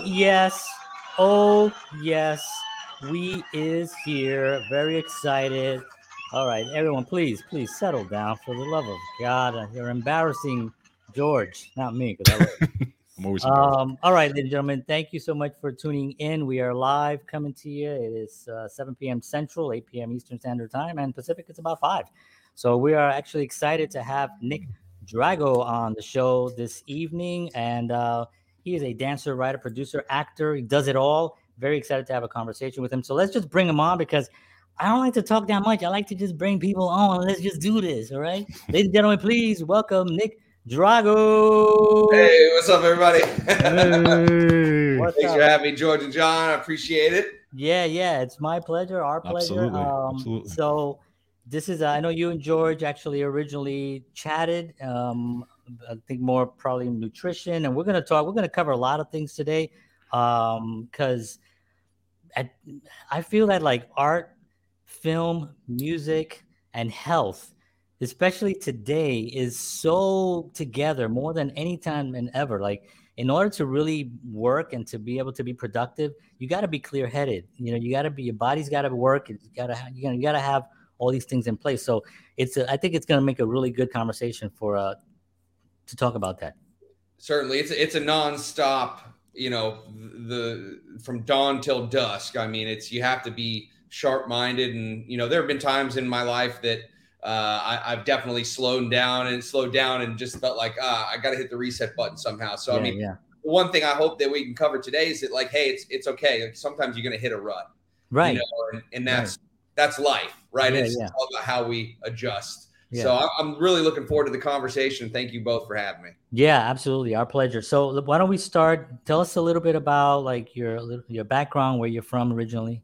Oh yes, oh yes, we is here. Very excited. All right, everyone, please, please settle down for the love of God. You're embarrassing George, not me. 'cause I love- I'm always um, all right, ladies and gentlemen, thank you so much for tuning in. We are live coming to you. It is uh, 7 p.m. Central, 8 p.m. Eastern Standard Time, and Pacific, it's about 5. So we are actually excited to have Nick Drago on the show this evening. And uh, he is a dancer, writer, producer, actor. He does it all. Very excited to have a conversation with him. So let's just bring him on because I don't like to talk that much. I like to just bring people on. Let's just do this. All right. Ladies and gentlemen, please welcome Nick Drago. Hey, what's up, everybody? Hey. What's Thanks up? for having me, George and John. I appreciate it. Yeah, yeah, it's my pleasure, our pleasure. Absolutely, Um, absolutely. So this is, uh, I know you and George actually originally chatted. Um, I think more probably nutrition, and we're gonna talk. We're gonna cover a lot of things today, um, because I, I feel that like art, film, music, and health, especially today, is so together more than any time and ever. Like in order to really work and to be able to be productive, you got to be clear headed. You know, you got to be your body's got to work. You got to you got you got to have all these things in place. So it's a, I think it's going to make a really good conversation for uh to talk about that. Certainly, it's a, it's a nonstop. You know, the from dawn till dusk. I mean, it's you have to be sharp minded, and you know, there have been times in my life that uh, I, I've definitely slowed down and slowed down and just felt like ah, I got to hit the reset button somehow. So I mean, yeah, one thing I hope that we can cover today is that like, hey, it's it's okay. Like, sometimes you're to hit a rut. right. you know, and, and that's that's life, right? Yeah, it's yeah. all about how we adjust. Yeah. So I'm really looking forward to the conversation. Thank you both for having me. Yeah, absolutely. Our pleasure. So why don't we start? Tell us a little bit about like your your background, where you're from originally.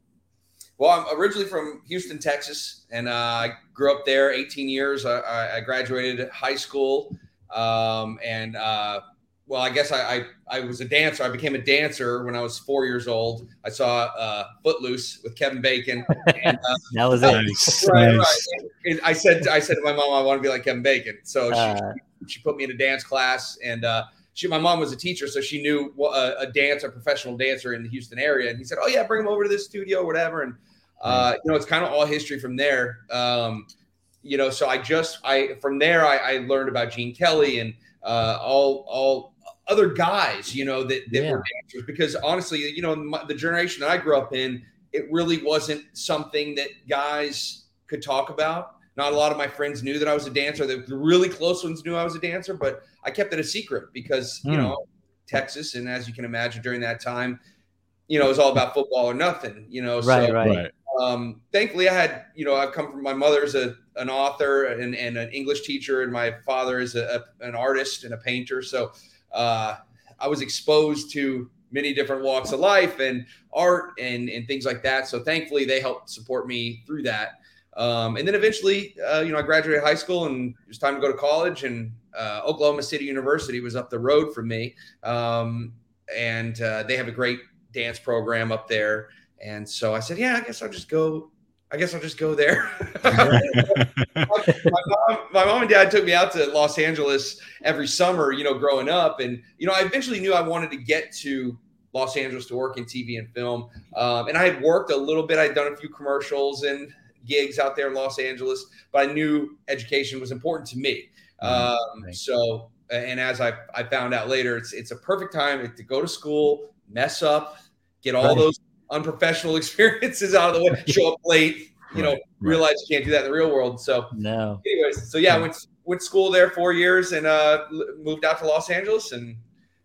Well, I'm originally from Houston, Texas, and uh, I grew up there 18 years. I, I I graduated high school, um, and uh, well, I guess I, I I was a dancer. I became a dancer when I was four years old. I saw uh, Footloose with Kevin Bacon. And, uh, That was it. nice, right, nice. right. And I said, I said to my mom, I want to be like Kevin Bacon. So she, Uh, she put me in a dance class, and uh, she, my mom was a teacher, so she knew a, a dance, a professional dancer in the Houston area. And he said, "Oh yeah, bring him over to this studio, or whatever." And uh, you know, it's kind of all history from there. Um, you know, so I just, I from there, I, I learned about Gene Kelly and uh, all, all other guys, you know, that, that Yeah. were dancers. Because honestly, you know, my, the generation that I grew up in, it really wasn't something that guys could talk about. Not a lot of my friends knew that I was a dancer. The the really close ones knew I was a dancer, but I kept it a secret because you Hmm. know Texas, and as you can imagine, during that time, you know, it was all about football or nothing. You know, Right, so right. Right. um, thankfully, I had you know I've come from my mother's a an author and, and an English teacher, and my father is a, a- an artist and a painter. So uh, I was exposed to many different walks of life and art and and things like that. So thankfully, they helped support me through that. Um, and then eventually, uh, you know, I graduated high school and it was time to go to college. And uh, Oklahoma City University was up the road from me, um, and uh, they have a great dance program up there. And so I said, yeah, I guess I'll just go. I guess I'll just go there. my, mom, my mom and dad took me out to Los Angeles every summer, you know, growing up. And, you know, I eventually knew I wanted to get to Los Angeles to work in TV and film. Um, and I had worked a little bit, I'd done a few commercials and gigs out there in Los Angeles, but I knew education was important to me. Um, Right. So, and as I, I found out later, it's, it's a perfect time to go to school, mess up, get all those unprofessional experiences out of the way, show up late, you know, Right, right. realize you can't do that in the real world. So, No. anyways, so yeah, I went went to school there four years and uh, moved out to Los Angeles, and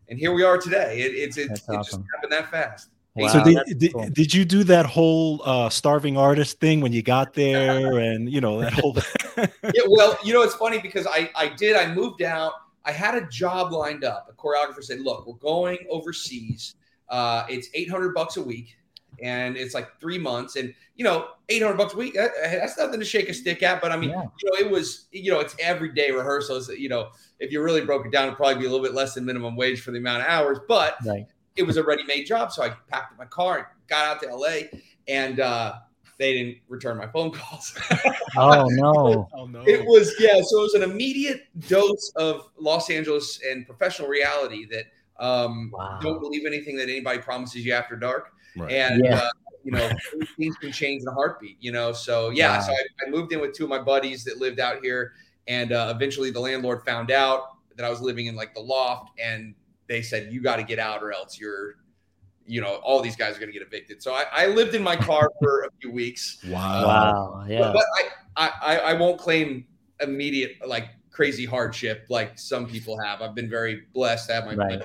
and here we are today. It, it's it, it That's just happened that fast. Wow, so did, did, cool. did you do that whole uh, starving artist thing when you got there and you know that whole yeah, well, you know, it's funny because I I did. I moved out. I had a job lined up. A choreographer said, "Look, we're going overseas. Uh, it's eight hundred bucks a week, and it's like three months. And you know, eight hundred bucks a week. that- that's nothing to shake a stick at. But I mean, Yeah. you know, it was. You know, it's everyday rehearsals. You know, if you really broke it down, it'd probably be a little bit less than minimum wage for the amount of hours. But Right. it was a ready-made job, so I packed up my car, got out to LA, and uh, they didn't return my phone calls. Oh no. oh no It was yeah, so it was an immediate dose of Los Angeles and professional reality that Um, Wow. Don't believe anything that anybody promises you after dark. Right. And Yeah. uh, you know, things can change in a heartbeat. You know, so yeah. Wow. So I, I moved in with two of my buddies that lived out here, and uh, eventually the landlord found out that I was living in like the loft, and they said, "You got to get out, or else you're." You know, all these guys are going to get evicted. So I, I lived in my car for a few weeks. Wow. Wow. Yeah. But, but I, I, I won't claim immediate like crazy hardship like some people have. I've been very blessed to have my, my Right.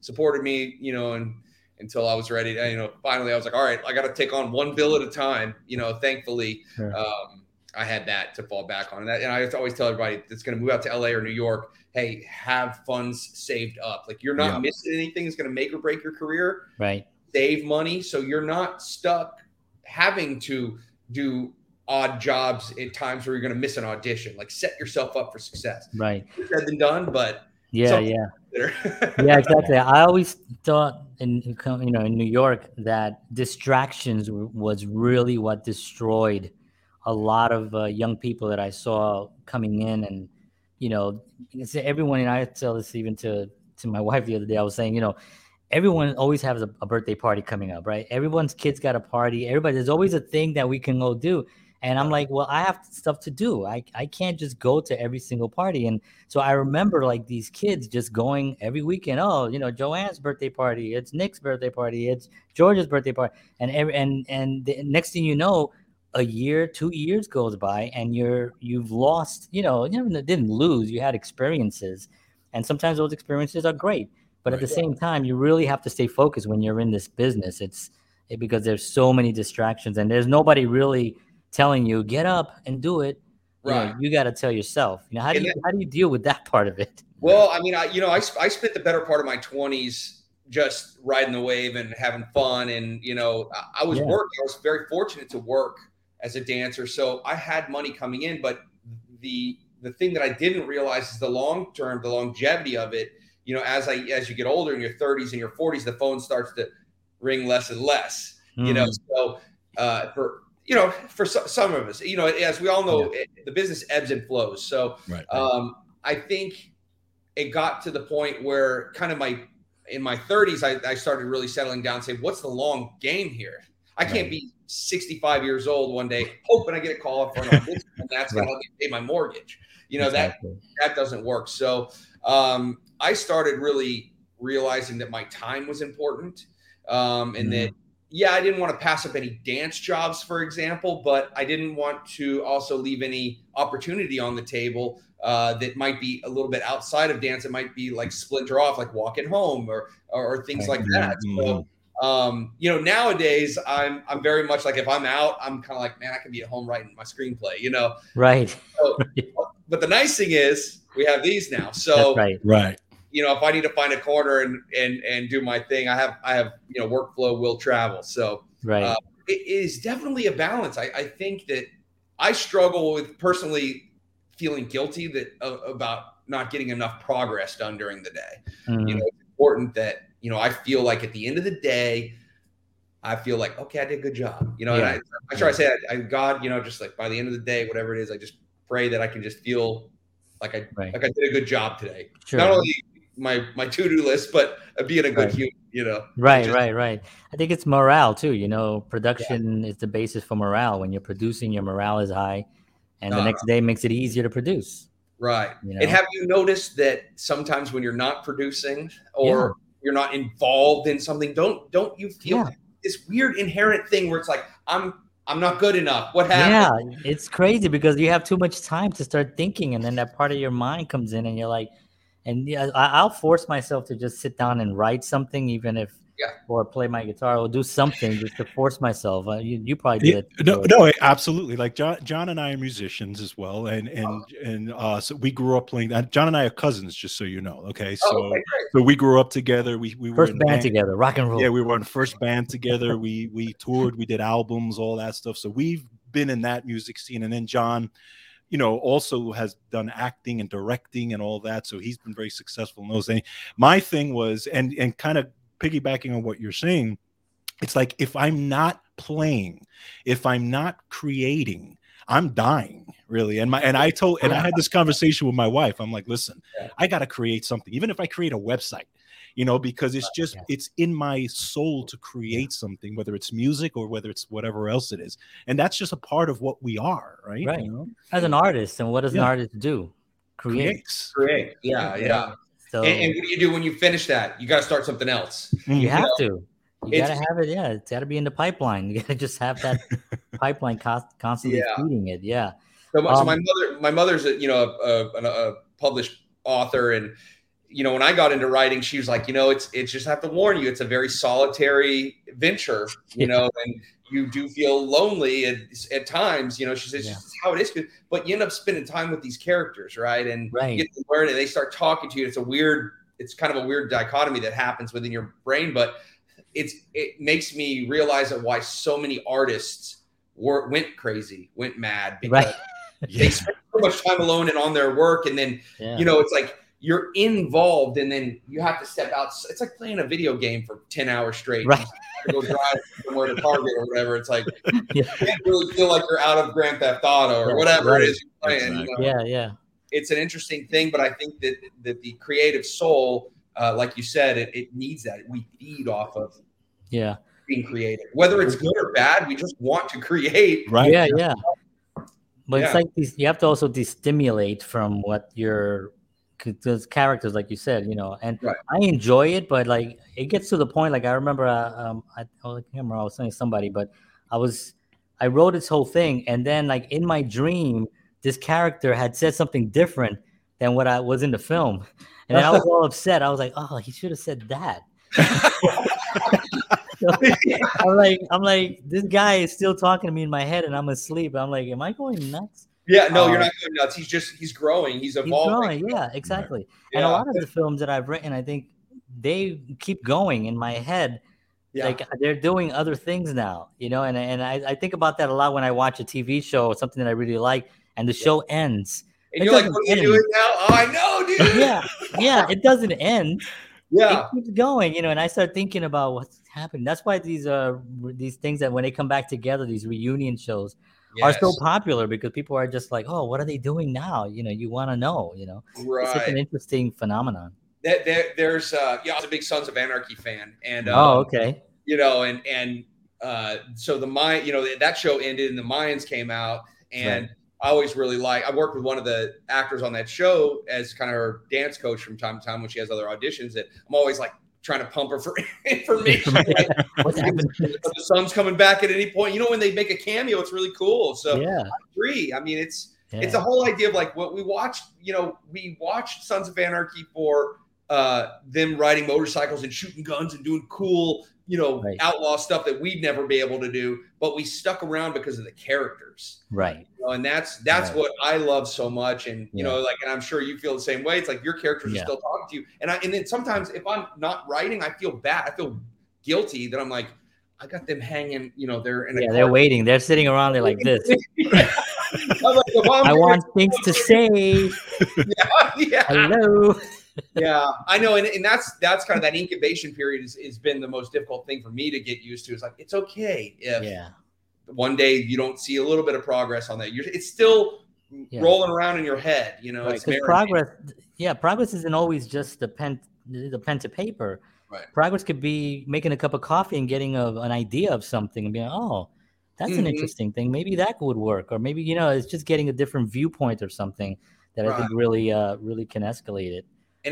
supported me, you know, and until I was ready to, you know, finally I was like, all right, I got to take on one bill at a time. You know, thankfully, Sure. um, I had that to fall back on. And, that, and I always tell everybody that's going to move out to LA or New York, hey, have funds saved up. Like you're not Yeah. missing anything that's going to make or break your career right. save money so you're not stuck having to do odd jobs at times where you're going to miss an audition like set yourself up for success Right. said than done but Yeah. Yeah. yeah exactly. I always thought in you know in New York that distractions was really what destroyed a lot of uh, young people that I saw coming in, and you know, it's everyone. And I tell this even to to my wife the other day. I was saying, you know, everyone always has a, a birthday party coming up, right? Everyone's kids got a party. Everybody, there's always a thing that we can go do. And I'm like, well, I have stuff to do. I, I can't just go to every single party. And so I remember like these kids just going every weekend. Oh, you know, Joanne's birthday party. It's Nick's birthday party. It's George's birthday party. And every and and the next thing you know, a year, two years goes by, and you're you've lost. You know, you didn't lose. You had experiences, and sometimes those experiences are great. But at the same time, you really have to stay focused when you're in this business. It's it, because there's so many distractions, and there's nobody really telling you get up and do it. You know, Right. you got to tell yourself. You know, how do you how do you deal with that part of it? well i mean i you know I, I spent the better part of my 20s just riding the wave and having fun and you know i, I was Yeah. working i was very fortunate to work as a dancer so i had money coming in but the the thing that i didn't realize is the long term the longevity of it you know as i as you get older in your 30s and your 40s the phone starts to ring less and less you know Mm, so uh for you know for so, some of us you know as we all know it, the business ebbs and flows so Right. um i think it got to the point where kind of my in my 30s i, I started really settling down saying what's the long game here i can't Right. be 65 years old one day hoping i get a call for an audition and that's going to pay my mortgage you know that exactly. that doesn't work. So um, I started really realizing that my time was important, um, and that yeah, I didn't want to pass up any dance jobs, for example, but I didn't want to also leave any opportunity on the table uh, that might be a little bit outside of dance. It might be like splinter off, like walking home or or, or things like that. So um, you know, nowadays I'm I'm very much like if I'm out, I'm kind of like, man, I can be at home writing my screenplay, you know. Right. But the nice thing is we have these now. So That's right. Right. You know, if I need to find a corner and and and do my thing, I have I have you know workflow will travel. So Right. uh, it is definitely a balance. I, I think that I struggle with personally feeling guilty that uh, about not getting enough progress done during the day. Mhm. You know, it's important that you know I feel like at the end of the day, I feel like okay, I did a good job. You know, Yeah. and I, I try to say, I, I, God, you know, just like by the end of the day, whatever it is, I just pray that I can just feel like I Right. like I did a good job today. Sure. Not only my my to do list, but being a good Right. human. You know, Right, just- right, right. I think it's morale too. You know, production is the basis for morale. When you're producing, your morale is high, and the Uh, next day makes it easier to produce. right. You know? And have you noticed that sometimes when you're not producing or you're not involved in something, don't don't you feel Yeah. this weird inherent thing where it's like I'm I'm not good enough. What happened? Yeah, it's crazy because you have too much time to start thinking, and then that part of your mind comes in, and you're like, and yeah, I, I'll force myself to just sit down and write something, even if, Yeah. or play my guitar, or do something just to force myself. Uh, you, you probably Yeah, did. it. no, no, absolutely. Like John, John and I are musicians as well, and and and uh, so we grew up playing. uh, John and I are cousins, just so you know. Okay, so Oh, okay, so we grew up together. We we First in band band- together, rock and roll. Yeah, we were in first band together. We we toured, we did albums, all that stuff. So we've been in that music scene. And then John, you know, also has done acting and directing and all that. So he's been very successful in those things. My thing was, and and kind of piggybacking on what you're saying, it's like if I'm not playing, if I'm not creating, I'm dying really. And my and I told and I had this conversation with my wife. I'm like, listen, I got to create something, even if I create a website you know, because it's just Yeah. it's in my soul to create something, whether it's music or whether it's whatever else it is, and that's just a part of what we are, right? Right. You know? As an artist, and what does an artist do? Create. Creates. Great. Yeah, yeah. So And, and what do you do when you finish that? You got to start something else. you Mhm. have to. You It's- gotta have it. Yeah, it's gotta be in the pipeline. You gotta just have that pipeline cost, constantly Yeah. feeding it. Yeah. So, my- so Um, my mother, my mother's a, you know a, a, a published author, and you know when I got into writing, she was like, you know, it's it's just I have to warn you, it's a very solitary venture, you know, and you do feel lonely at, at times. You know, she says Yeah. how it is, but you end up spending time with these characters, right? And Right. you get to learn, and they start talking to you. It's a weird, it's kind of a weird dichotomy that happens within your brain, but it's it makes me realize that why so many artists were went crazy, went mad because Right. they Yeah. spend so much time alone and on their work and then Yeah. you know it's like you're involved and then you have to step out it's like playing a video game for 10 hours straight Right. You go drive somewhere to target or whatever it's like Yeah. you can't really feel like you're out of grand theft auto or whatever right. it is you're playing you know? yeah. Yeah. it's an interesting thing but i think that that the creative soul uh, like you said it, it needs that we feed off of Yeah. being creative whether it's good or bad we just want to create Right. Yeah. Yeah. But it's like these, you have to also destimulate from what your those characters, like you said, you know. And Right. I enjoy it, but like it gets to the point. Like I remember, uh, um, I, oh, I can't remember. I was telling somebody, but I was, I wrote this whole thing, and then like in my dream, this character had said something different than what I was in the film, and then I was all upset. I was like, oh, he should have said that. So, I'm like, I'm like, this guy is still talking to me in my head, and I'm asleep. I'm like, am I going nuts? Yeah no you're Uh, not going nuts he's just he's growing he's He's evolving growing, yeah, exactly. And a lot of the films that I've written, I think they keep going in my head. yeah. Like they're doing other things now, you know. And and I, I think about that a lot when I watch a TV show or something that I really like, and the show ends. And It you're like, what are you doing now? Oh, I know, dude. Yeah, yeah, it doesn't end. Yeah. It keeps going, you know. And I start thinking about what's happening. That's why these uh these things that when they come back together, these reunion shows are so popular because people are just like, oh, what are they doing now? You know, you want to know. You know, it's such an interesting phenomenon. There, there, there's, uh, yeah, I was a big Sons of Anarchy fan, and oh, um, okay. you know, and and uh, so the Mayan, you know, that show ended, and the Mayans came out, and I always really like. I worked with one of the actors on that show as kind of her dance coach from time to time when she has other auditions. That I'm always like trying to pump her for information. like, What's happening? the sun's coming back at any point. You know, when they make a cameo, it's really cool. So yeah, I agree. I mean, it's yeah. it's a whole idea of like what we watched you know we watched sons of anarchy for uh them riding motorcycles and shooting guns and doing cool you know Right. outlaw stuff that we'd never be able to do but we stuck around because of the characters right. you know, and that's that's Right. what i love so much and you Yeah. know like and i'm sure you feel the same way it's like your characters Yeah. are still talking to you and i and then sometimes if i'm not writing i feel bad i feel guilty that i'm like i got them hanging you know they're in a Yeah, they're waiting. They're sitting around there like this. Like, I want things to say. yeah, Hello. Yeah, I know, and, and that's that's kind of that incubation period has, has been the most difficult thing for me to get used to. It's like it's okay if Yeah. one day you don't see a little bit of progress on that. You're, it's still Yeah. rolling around in your head, you know. Right. it's progress, yeah, progress isn't always just the pen, the pen to paper. Right. Progress could be making a cup of coffee and getting a, an idea of something and being, oh, that's an Mhm. interesting thing. Maybe that would work, or maybe you know, it's just getting a different viewpoint or something that I think really, uh, really can escalate it.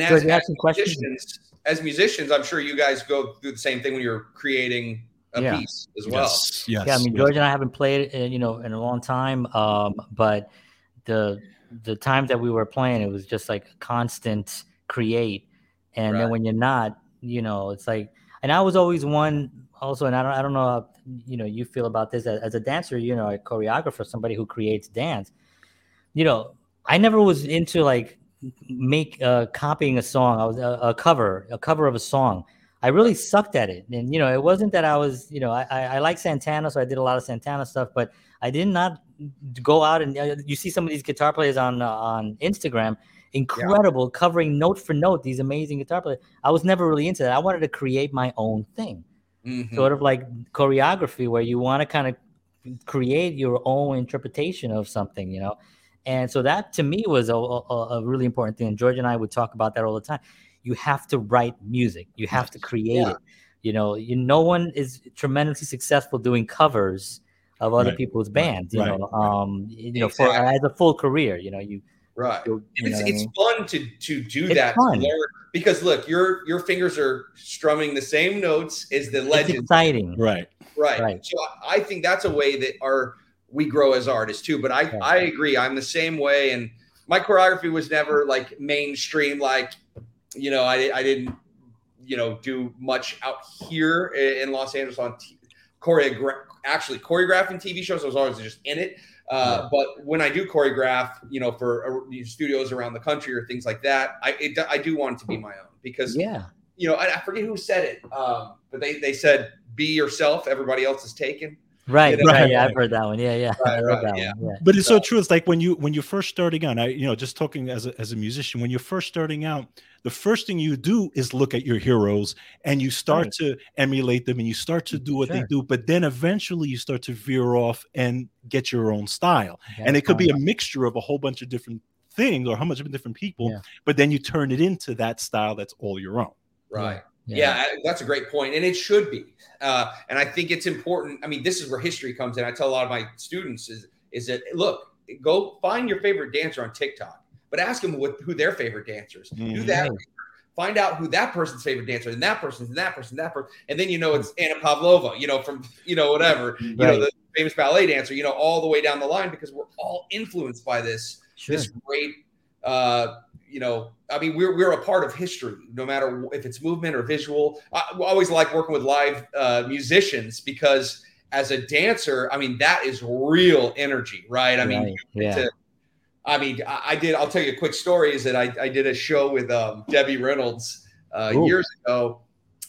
And as, you as some questions? musicians, as musicians, I'm sure you guys go through the same thing when you're creating a Yeah. piece as well. Yes, yes, yeah, I mean. George and I haven't played, uh, you know, in a long time. Um, but the the time that we were playing, it was just like a constant create, and Right. then when you're not, you know, it's like. And I was always one also, and I don't, I don't know how you know you feel about this as, as a dancer, you know, a choreographer, somebody who creates dance. You know, I never was into like make uh, copying a song. I was a, a cover, a cover of a song. I really sucked at it, and you know, it wasn't that I was, you know, I I, I like Santana, so I did a lot of Santana stuff, but I did not go out and uh, you see some of these guitar players on uh, on Instagram, incredible covering note for note these amazing guitar players. I was never really into that. I wanted to create my own thing, Mhm. sort of like choreography, where you want to kind of create your own interpretation of something, you know. And so that to me was a, a, a really important thing. And George and I would talk about that all the time. you have to write music. You have to create Yeah. it. You know, you no one is tremendously successful doing covers of other Right, people's bands. You right, know, um, you know, for as a full career. You know, you. Right. you it's it's mean? fun to to do It's that because look, your your fingers are strumming the same notes as the It's exciting. Right. right? right. So I think that's a way that our we grow as artists too. But I Yeah. I agree. I'm the same way, and my choreography was never like mainstream. Like you know, I I didn't you know do much out here in Los Angeles on t- choreograph actually choreographing TV shows. I was always just in it. Uh, But when I do choreograph, you know, for uh, studios around the country or things like that, I it, I do want it to be my own because Yeah. you know I, I forget who said it, um, but they they said be yourself. Everybody else is taken. Right. You know? Right. Yeah, I've heard that one. Yeah. Yeah. I Right, love right, that yeah. one. Yeah. But it's so So- true. It's like when you when you're first starting out. I you know just talking as a as a musician. When you're first starting out, the first thing you do is look at your heroes and you start Right. to emulate them and you start to do what they do. But then eventually you start to veer off and get your own style. Yeah, and it could be a mixture of a whole bunch of different things or a whole bunch of different people. Yeah. But then you turn it into that style that's all your own. Right. Yeah, I- that's a great point, and it should be. Uh, and I think it's important. I mean, this is where history comes in. I tell a lot of my students is is that look, go find your favorite dancer on TikTok, but ask them what who their favorite dancers. Do Mhm. that. Find out who that person's favorite dancer and that person's and that person, that person, and then you know it's Anna Pavlova. You know from you know whatever you know the famous ballet dancer. You know all the way down the line because we're all influenced by this Sure. this great uh you know i mean we're we're a part of history no matter if it's movement or visual. I I always like working with live uh musicians because as a dancer i mean that is real energy right? I mean yeah. to- i mean I, I did i'll tell you a quick story is that i, I did a show with um debbie reynolds uh years ago.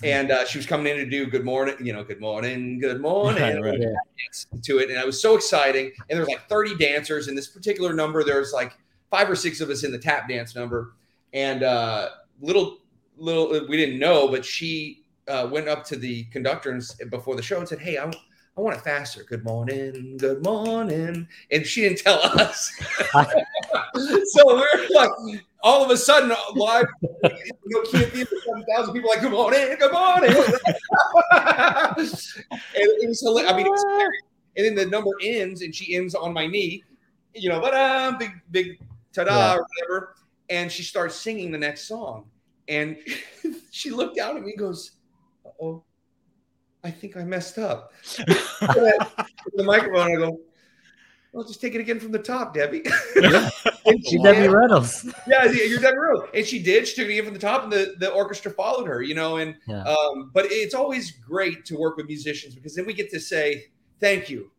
And uh, she was coming in to do good morning you know good morning good morning. Right, right. Yeah. to it and it was so exciting. And there's like 30 dancers in this particular number. There's like five or six of us in the tap dance number. And uh little little we didn't know but she uh, went up to the conductor and, before the show and said hey I, I want it faster. Good morning good morning. And she didn't tell us. So we're like all of a sudden live you know can't be 7,000 people like good morning good morning. And it was hilarious. I mean, it was. And then the number ends, and she ends on my knee, you know, but uh, big, big ta-da Yeah. or whatever. And she starts singing the next song, and she looked down at me, and goes, "Oh, I think I messed up." the microphone, I go, "Well, just take it again from the top, Debbie." and she Debbie. Reynolds. Yeah, you're Debbie Rose. And she did. She took it again from the top, and the, the orchestra followed her, you know. And Yeah. um, but it's always great to work with musicians because then we get to say thank you,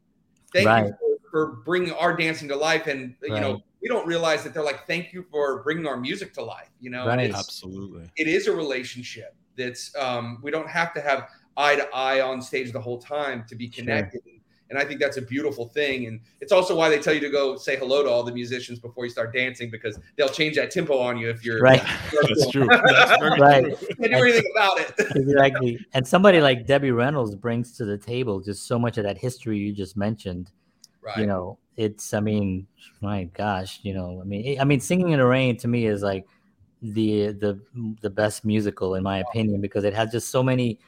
thank Right. you for, for bringing our dancing to life. And you know, Right. We don't realize that they're like, thank you for bringing our music to life. You know, Right. it's, Absolutely. it is a relationship that's um, we don't have to have eye to eye on stage the whole time to be Sure. connected. And I think that's a beautiful thing. And it's also why they tell you to go say hello to all the musicians before you start dancing because they'll change that tempo on you if you're Right. That's true. That's Right. true. can't do anything about it. exactly. And somebody like Debbie Reynolds brings to the table just so much of that history you just mentioned. Right. You know, it's I mean, my gosh, you know, I mean, I mean, singing in the rain to me is like the the the best musical in my opinion because it has just so many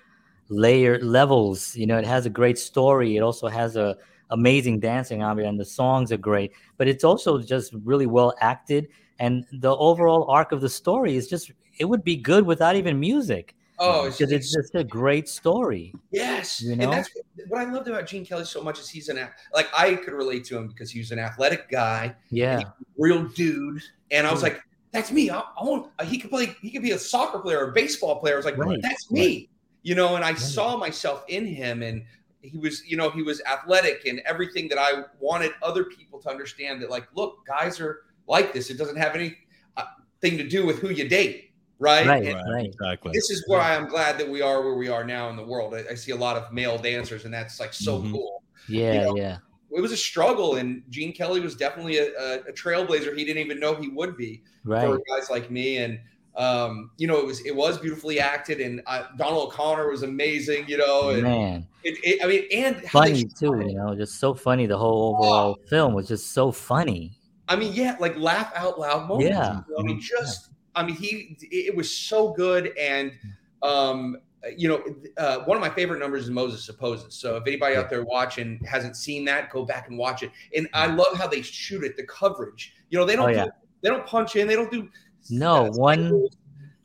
layer levels. You know, it has a great story. It also has a amazing dancing it, and the songs are great. But it's also just really well acted, and the overall arc of the story is just it would be good without even music oh, it's, because it's just a great story. yes. you And know? that's what I loved about Gene Kelly so much is he's an like I could relate to him because he was an athletic guy, Yeah, real dude, and I was like, that's me. I, I want. He could play. He could be a soccer player or a baseball player. I was like, Right. that's me. You know, and I Right. saw myself in him, and he was, you know, he was athletic and everything that I wanted other people to understand. That like, look, guys are like this. It doesn't have any uh, thing to do with who you date, right? Right. And Right, exactly. this is why I'm glad that we are where we are now in the world. I, I see a lot of male dancers, and that's like so Mhm. cool. yeah, know, yeah. It was a struggle, and Gene Kelly was definitely a, a, a trailblazer. He didn't even know he would be Right. for guys like me. And um, you know, it was it was beautifully acted, and uh, Donald O'Connor was amazing. You know, and Man, it, it, I mean, and how funny too. it. You know, just so funny. The whole overall film was just so funny. I mean, yeah, like laugh out loud moments. Yeah. you know? I mean, just I mean, he it was so good, and um, you know, uh, one of my favorite numbers is Moses Supposes. So if anybody out there watching hasn't seen that, go back and watch it. And I love how they shoot it, the coverage. You know, they don't Oh, yeah. do, they don't punch in, they don't do No, one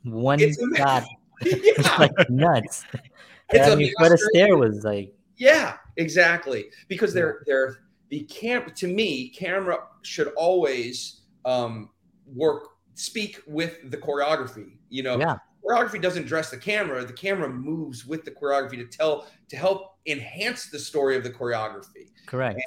one It's a- shot, it's like nuts. it's I a mean, Fred master- Astaire was like, Yeah, exactly. Because they're they're the camp to me, camera should always um work speak with the choreography. You know, yeah, choreography doesn't dress the camera, the camera moves with the choreography to tell to help enhance the story of the choreography. correct.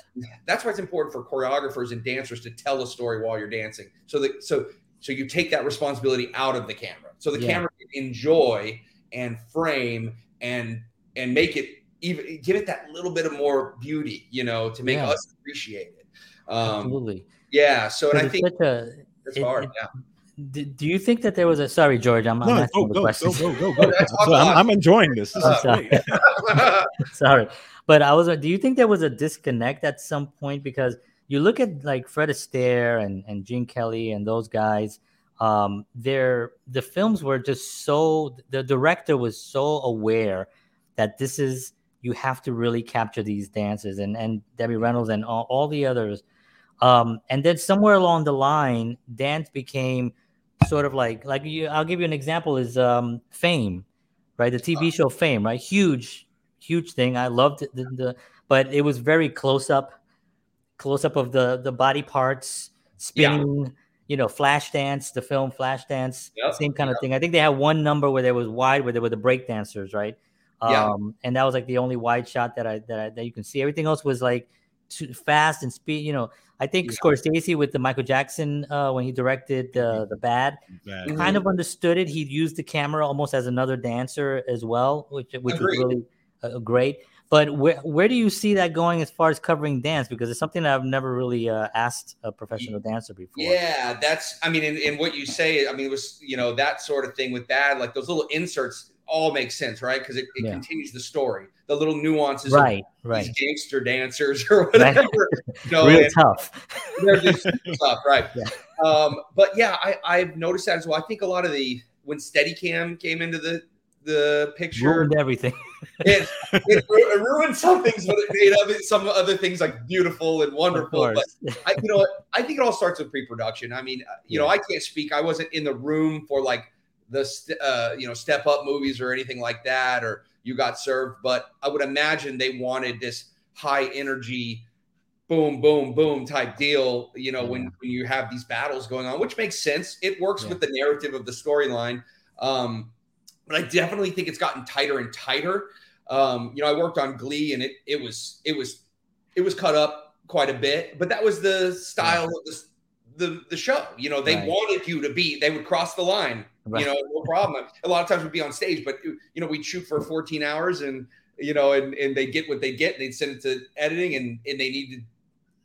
That's why it's important for choreographers and dancers to tell a story while you're dancing. So that so so you take that responsibility out of the camera. So the Yeah. camera can enjoy and frame and and make it even give it that little bit of more beauty, you know, to make Yeah. us appreciate it. Um Absolutely. yeah, so and I think a- that's it- hard. it- yeah. Do, do you think that there was a sorry, George? I'm, I'm asking go, the go, go, questions. go, go, go. So I'm. I'm enjoying this. This Uh, is great. sorry but i was do you think there was a disconnect at some point because you look at like fred astaire and, and gene kelly and those guys um their the films were just so the director was so aware that this is you have to really capture these dances and and debbie reynolds and all, all the others um and then somewhere along the line dance became sort of like like you i'll give you an example is um fame right? The tv show fame right? Huge huge thing. I loved the, the but it was very close up close up of the the body parts Yeah. spinning you know flash dance the film flash dance Yep, same kind of thing. I think they had one number where there was wide where there were the break dancers right? Yeah. um and that was like the only wide shot that i that, I, that you can see. Everything else was like too fast and speed you know i think Yeah. scorsese with the michael jackson uh when he directed uh, the bad Bad. kind of understood it. He used the camera almost as another dancer as well, which which Agreed. was really uh, great. But where where do you see that going as far as covering dance? Because it's something that I've never really uh, asked a professional dancer before. Yeah, that's. I mean, in, in what you say, I mean, it was you know that sort of thing with bad, like those little inserts, all make sense, right? Because it, it Yeah. continues the story, the little nuances, of Right, right. these gangster dancers or whatever. Know, Real tough. they're just stuff, right? Yeah. Um, but yeah, I, I've noticed that as well. I think a lot of the when Steadicam came into the the picture, Ruined everything. it, it, it ruined some things, but it made other, some other things like beautiful and wonderful. But. I, you know. I think it all starts with pre-production. I mean, uh, you know, I can't speak. I wasn't in the room for like the st- uh, you know step up movies or anything like that, or you got served. But I would imagine they wanted this high energy, boom, boom, boom type deal. You know, when when you have these battles going on, which makes sense. It works Yeah. with the narrative of the storyline. Um, but I definitely think it's gotten tighter and tighter. Um, you know, I worked on Glee, and it it was it was it was cut up quite a bit, but that was the style of the the, the show. You know, they Right. wanted you to be. They would cross the line. Right. You know, no problem. A lot of times we'd be on stage, but you know, we'd shoot for 14 hours, and you know, and and they get what they get, and they'd send it to editing, and and they needed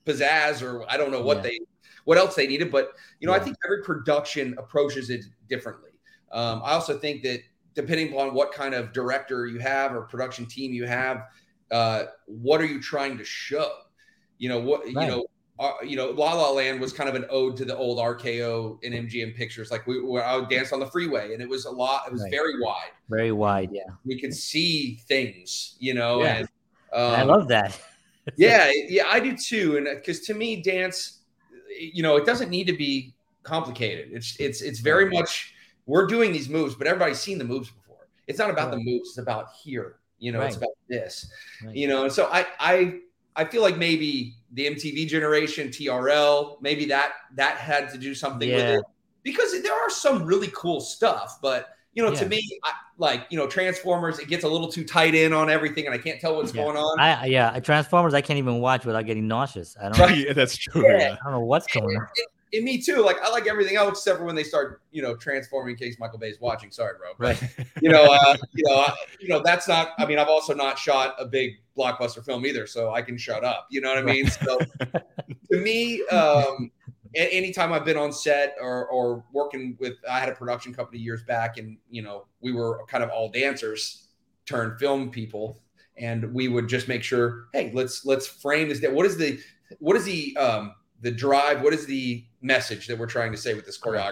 pizzazz or I don't know what Yeah. they what else they needed, but you know, I think every production approaches it differently. Um, I also think that depending upon what kind of director you have or production team you have, uh, what are you trying to show? You know what you know. Uh, you know, La La Land was kind of an ode to the old RKO and MGM pictures. Like we, where I would dance on the freeway, and it was a lot. It was Right. very wide. Very wide, yeah. We could see things, you know. Yeah. And, And I um, love that. yeah, yeah, I do too. And because to me, dance, you know, it doesn't need to be complicated. It's it's it's very much we're doing these moves, but everybody's seen the moves before. It's not about the moves; it's about here. You know, it's about this. Right. You know, and so I I I feel like maybe the MTV generation, TRL, maybe that that had to do something with it because there are some really cool stuff, but. You know, to me, I, like you know, Transformers, it gets a little too tight in on everything, and I can't tell what's Yeah. going on. I yeah, Transformers I can't even watch without getting nauseous. I don't Right. yeah, that's true. Yeah. yeah. I don't know what's going on. And, me too. Like I like everything else except for when they start, you know, transforming. In case Michael Bay is watching, sorry, bro. But Right. you know, uh, you know, I- you know, that's not. I mean, I've also not shot a big blockbuster film either, so I can shut up. You know what I mean? So to me, um, anytime I've been on set or or working with, I had a production company years back, and you know, we were kind of all dancers turned film people, and we would just make sure, hey, let's let's frame this. What is the what is the um, the drive? What is the message that we're trying to say with this choreography?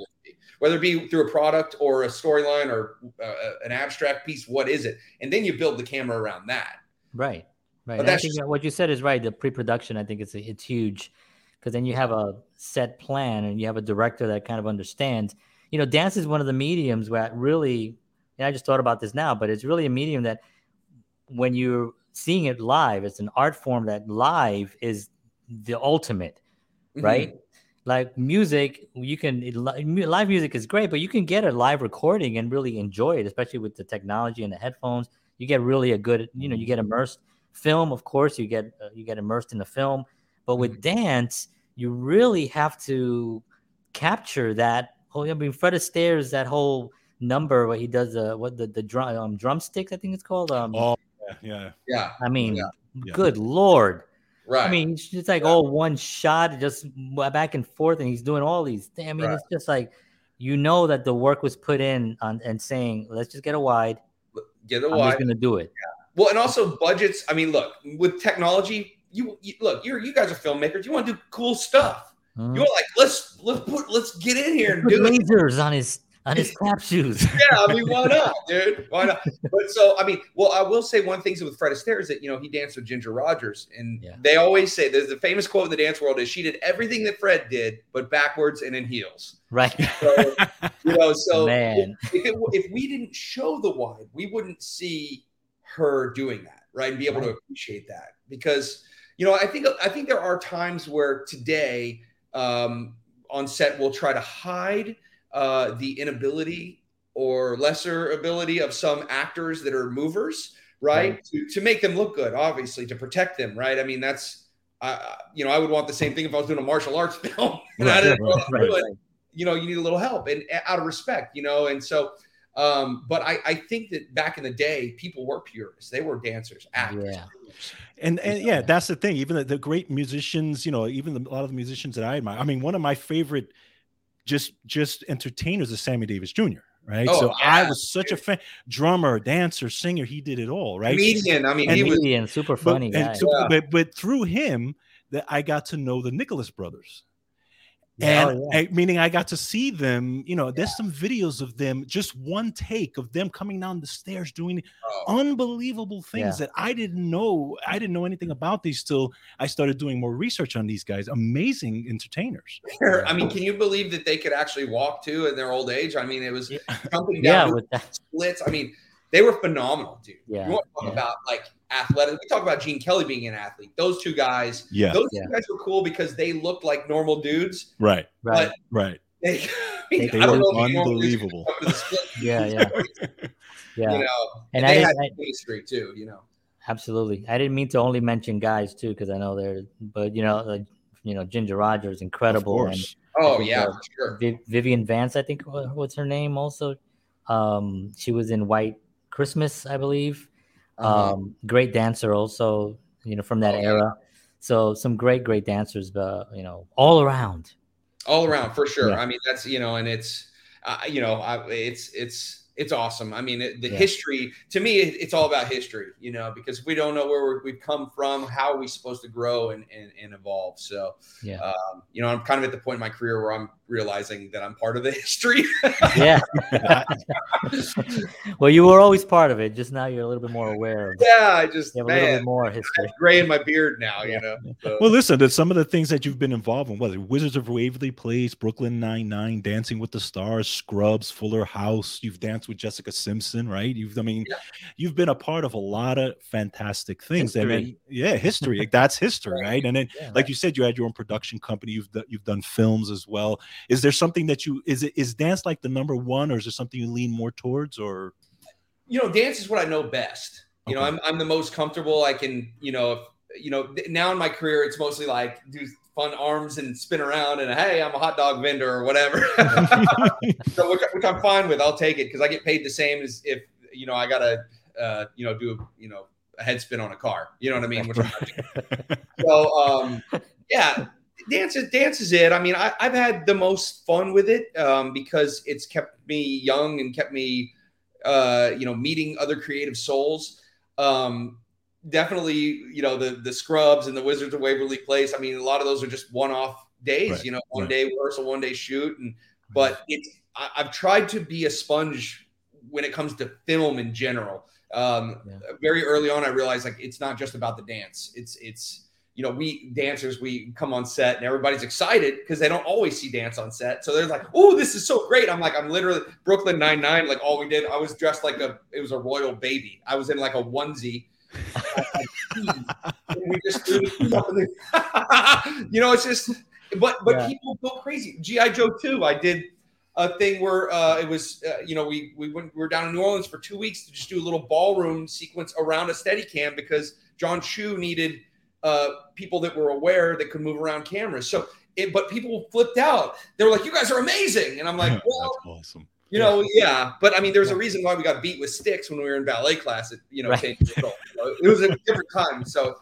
whether it be through a product or a storyline or uh, an abstract piece. What is it? And then you build the camera around that. Right. Right. But I that's think just- what you said is right. The pre-production, I think it's it's huge because then you have a set plan and you have a director that kind of understands. You know, dance is one of the mediums where really, and I just thought about this now, but it's really a medium that when you're seeing it live, it's an art form that live is the ultimate, Mhm. right? Like music, you can it, live music is great, but you can get a live recording and really enjoy it, especially with the technology and the headphones. You get really a good, you know, you get immersed. Film, of course, you get uh, you get immersed in the film, but with dance, you really have to capture that. Oh, I mean, Fred Astaire's that whole number where he does the what the the drum um, drumsticks, I think it's called. Um, Oh, yeah, yeah. Yeah. I mean, yeah. good lord. Right. I mean, it's just like Yeah. all one shot, just back and forth, and he's doing all these. Things. I mean, Right. it's just like you know that the work was put in on and saying, let's just get a wide. get it I'm wide. just gonna do it. Well, and also budgets. I mean, look with technology. You, you look. You're you guys are filmmakers. You want to do cool stuff. Mhm. You want like let's let's put let's get in here and do it. lasers on his on his tap shoes. Yeah, I mean, why not, dude? Why not? But so, I mean, well, I will say one thing with Fred Astaire is that you know he danced with Ginger Rogers, and Yeah. they always say there's the famous quote in the dance world is she did everything that Fred did, but backwards and in heels. right, So, you know, so man. if, it, if we didn't show the wide, we wouldn't see her doing that, right? And be able to appreciate that because you know, I think I think there are times where today um, on set we'll try to hide uh, the inability or lesser ability of some actors that are movers, right? Right. To, to make them look good, obviously, to protect them, right? I mean, that's I, you know, I would want the same thing if I was doing a martial arts film and I Right, didn't know right, right. you know, you need a little help and uh, out of respect, you know, and so, um, but I, I think that back in the day, people were purists. They were dancers, actors. Yeah. And and yeah, that's the thing. Even the, the great musicians, you know, even the, a lot of the musicians that I admire. I mean, one of my favorite just just entertainers is Sammy Davis Jr. Right. Oh, so I was such a fan, drummer, dancer, singer. He did it all. Right. Comedian. I mean, he was, Comedian, super funny and guy. so- Yeah. but but through him, that I got to know the Nicholas brothers. Yeah, oh, And oh, yeah. I- meaning I got to see them, you know, there's some videos of them, just one take of them coming down the stairs doing oh, unbelievable things Yeah. that I didn't know. I didn't know anything about these till I started doing more research on these guys. Amazing entertainers. I mean, can you believe that they could actually walk too in their old age? I mean, it was Yeah. jumping yeah, down with that. splits. I mean, they were phenomenal, dude. Yeah, You want to talk yeah. about like athletic? We talk about Gene Kelly being an athlete. Those two guys, Yeah. those Yeah. two guys were cool because they looked like normal dudes. Right. Right. Right. They, I, mean, They I were know if you normal dudes could unbelievable. the Yeah, yeah, yeah. You know, And and, I they didn't- had I- chemistry too. You know. Absolutely. I didn't mean to only mention guys too, because I know they're, but you know, like, you know, Ginger Rogers, Of incredible, and. Oh yeah, uh, sure. Viv- Vivian Vance, I think, what's her name? Also, um, she was in White Christmas, I believe. Uh-huh. Um, great dancer, also, you know, from that era. So some great, great dancers, but you know, all around. all around for sure. Yeah. I mean, that's you know, and it's uh, you know, I, it's it's it's awesome. I mean, it, the Yeah. history to me, it, it's all about history, you know, because we don't know where we've come from, how are we supposed to grow and and, and evolve? So, Yeah. um, you know, I'm kind of at the point in my career where I'm realizing that I'm part of the history. Yeah. well, you were always part of it. Just now you're a little bit more aware of. yeah, I just You have a little bit more history. gray in my beard now, Yeah. you know. So, Well, listen, there's some of the things that you've been involved in. What Wizards of Waverly Place, Brooklyn Nine Nine, Dancing with the Stars, Scrubs, Fuller House. You've danced with Jessica Simpson, right? You've, I mean, Yeah. you've been a part of a lot of fantastic things. And then, History. yeah, history. That's history, right? And then, Yeah, like you said, you had your own production company. You've you've done films as well. Is there something that you is it is dance like the number one, or is there something you lean more towards, or you know, dance is what I know best. You know, I'm, I'm the most comfortable. I can, you know, if, you know, now in my career, it's mostly like do fun arms and spin around and hey, I'm a hot dog vendor or whatever. so which, which I'm fine with. I'll take it because I get paid the same as if you know I gotta, uh, you know, do a, you know a head spin on a car. You know what I mean? Which I'm not doing. so um, yeah, dance is dance is it. I mean, I, I've had the most fun with it um, because it's kept me young and kept me, uh, you know, meeting other creative souls. Um, definitely, you know, the the Scrubs and the Wizards of Waverly Place. I mean, a lot of those are just one off days. Right, You know, one right. day rehearsal, one day shoot, and but it's I, have tried to be a sponge when it comes to film in general. Um, yeah. Very early on, I realized like it's not just about the dance. It's it's you know we dancers we come on set and everybody's excited because they don't always see dance on set. So they're like, "Oh, this is so great!" I'm like, I'm literally Brooklyn Nine Nine. Like all we did, I was dressed like a it was a royal baby. I was in like a onesie. we just you know, it's just but but yeah. people go crazy. GI Joe too. I did a thing where uh, it was uh, you know we we went we were down in New Orleans for two weeks to just do a little ballroom sequence around a steady cam because Jon Chu needed uh, people that were aware that could move around cameras. So it, but people flipped out. They were like, "You guys are amazing," and I'm like, "Well, awesome." You know, yeah, but I mean, there's a reason why we got beat with sticks when we were in ballet class. At, you know, right. it was a different time. So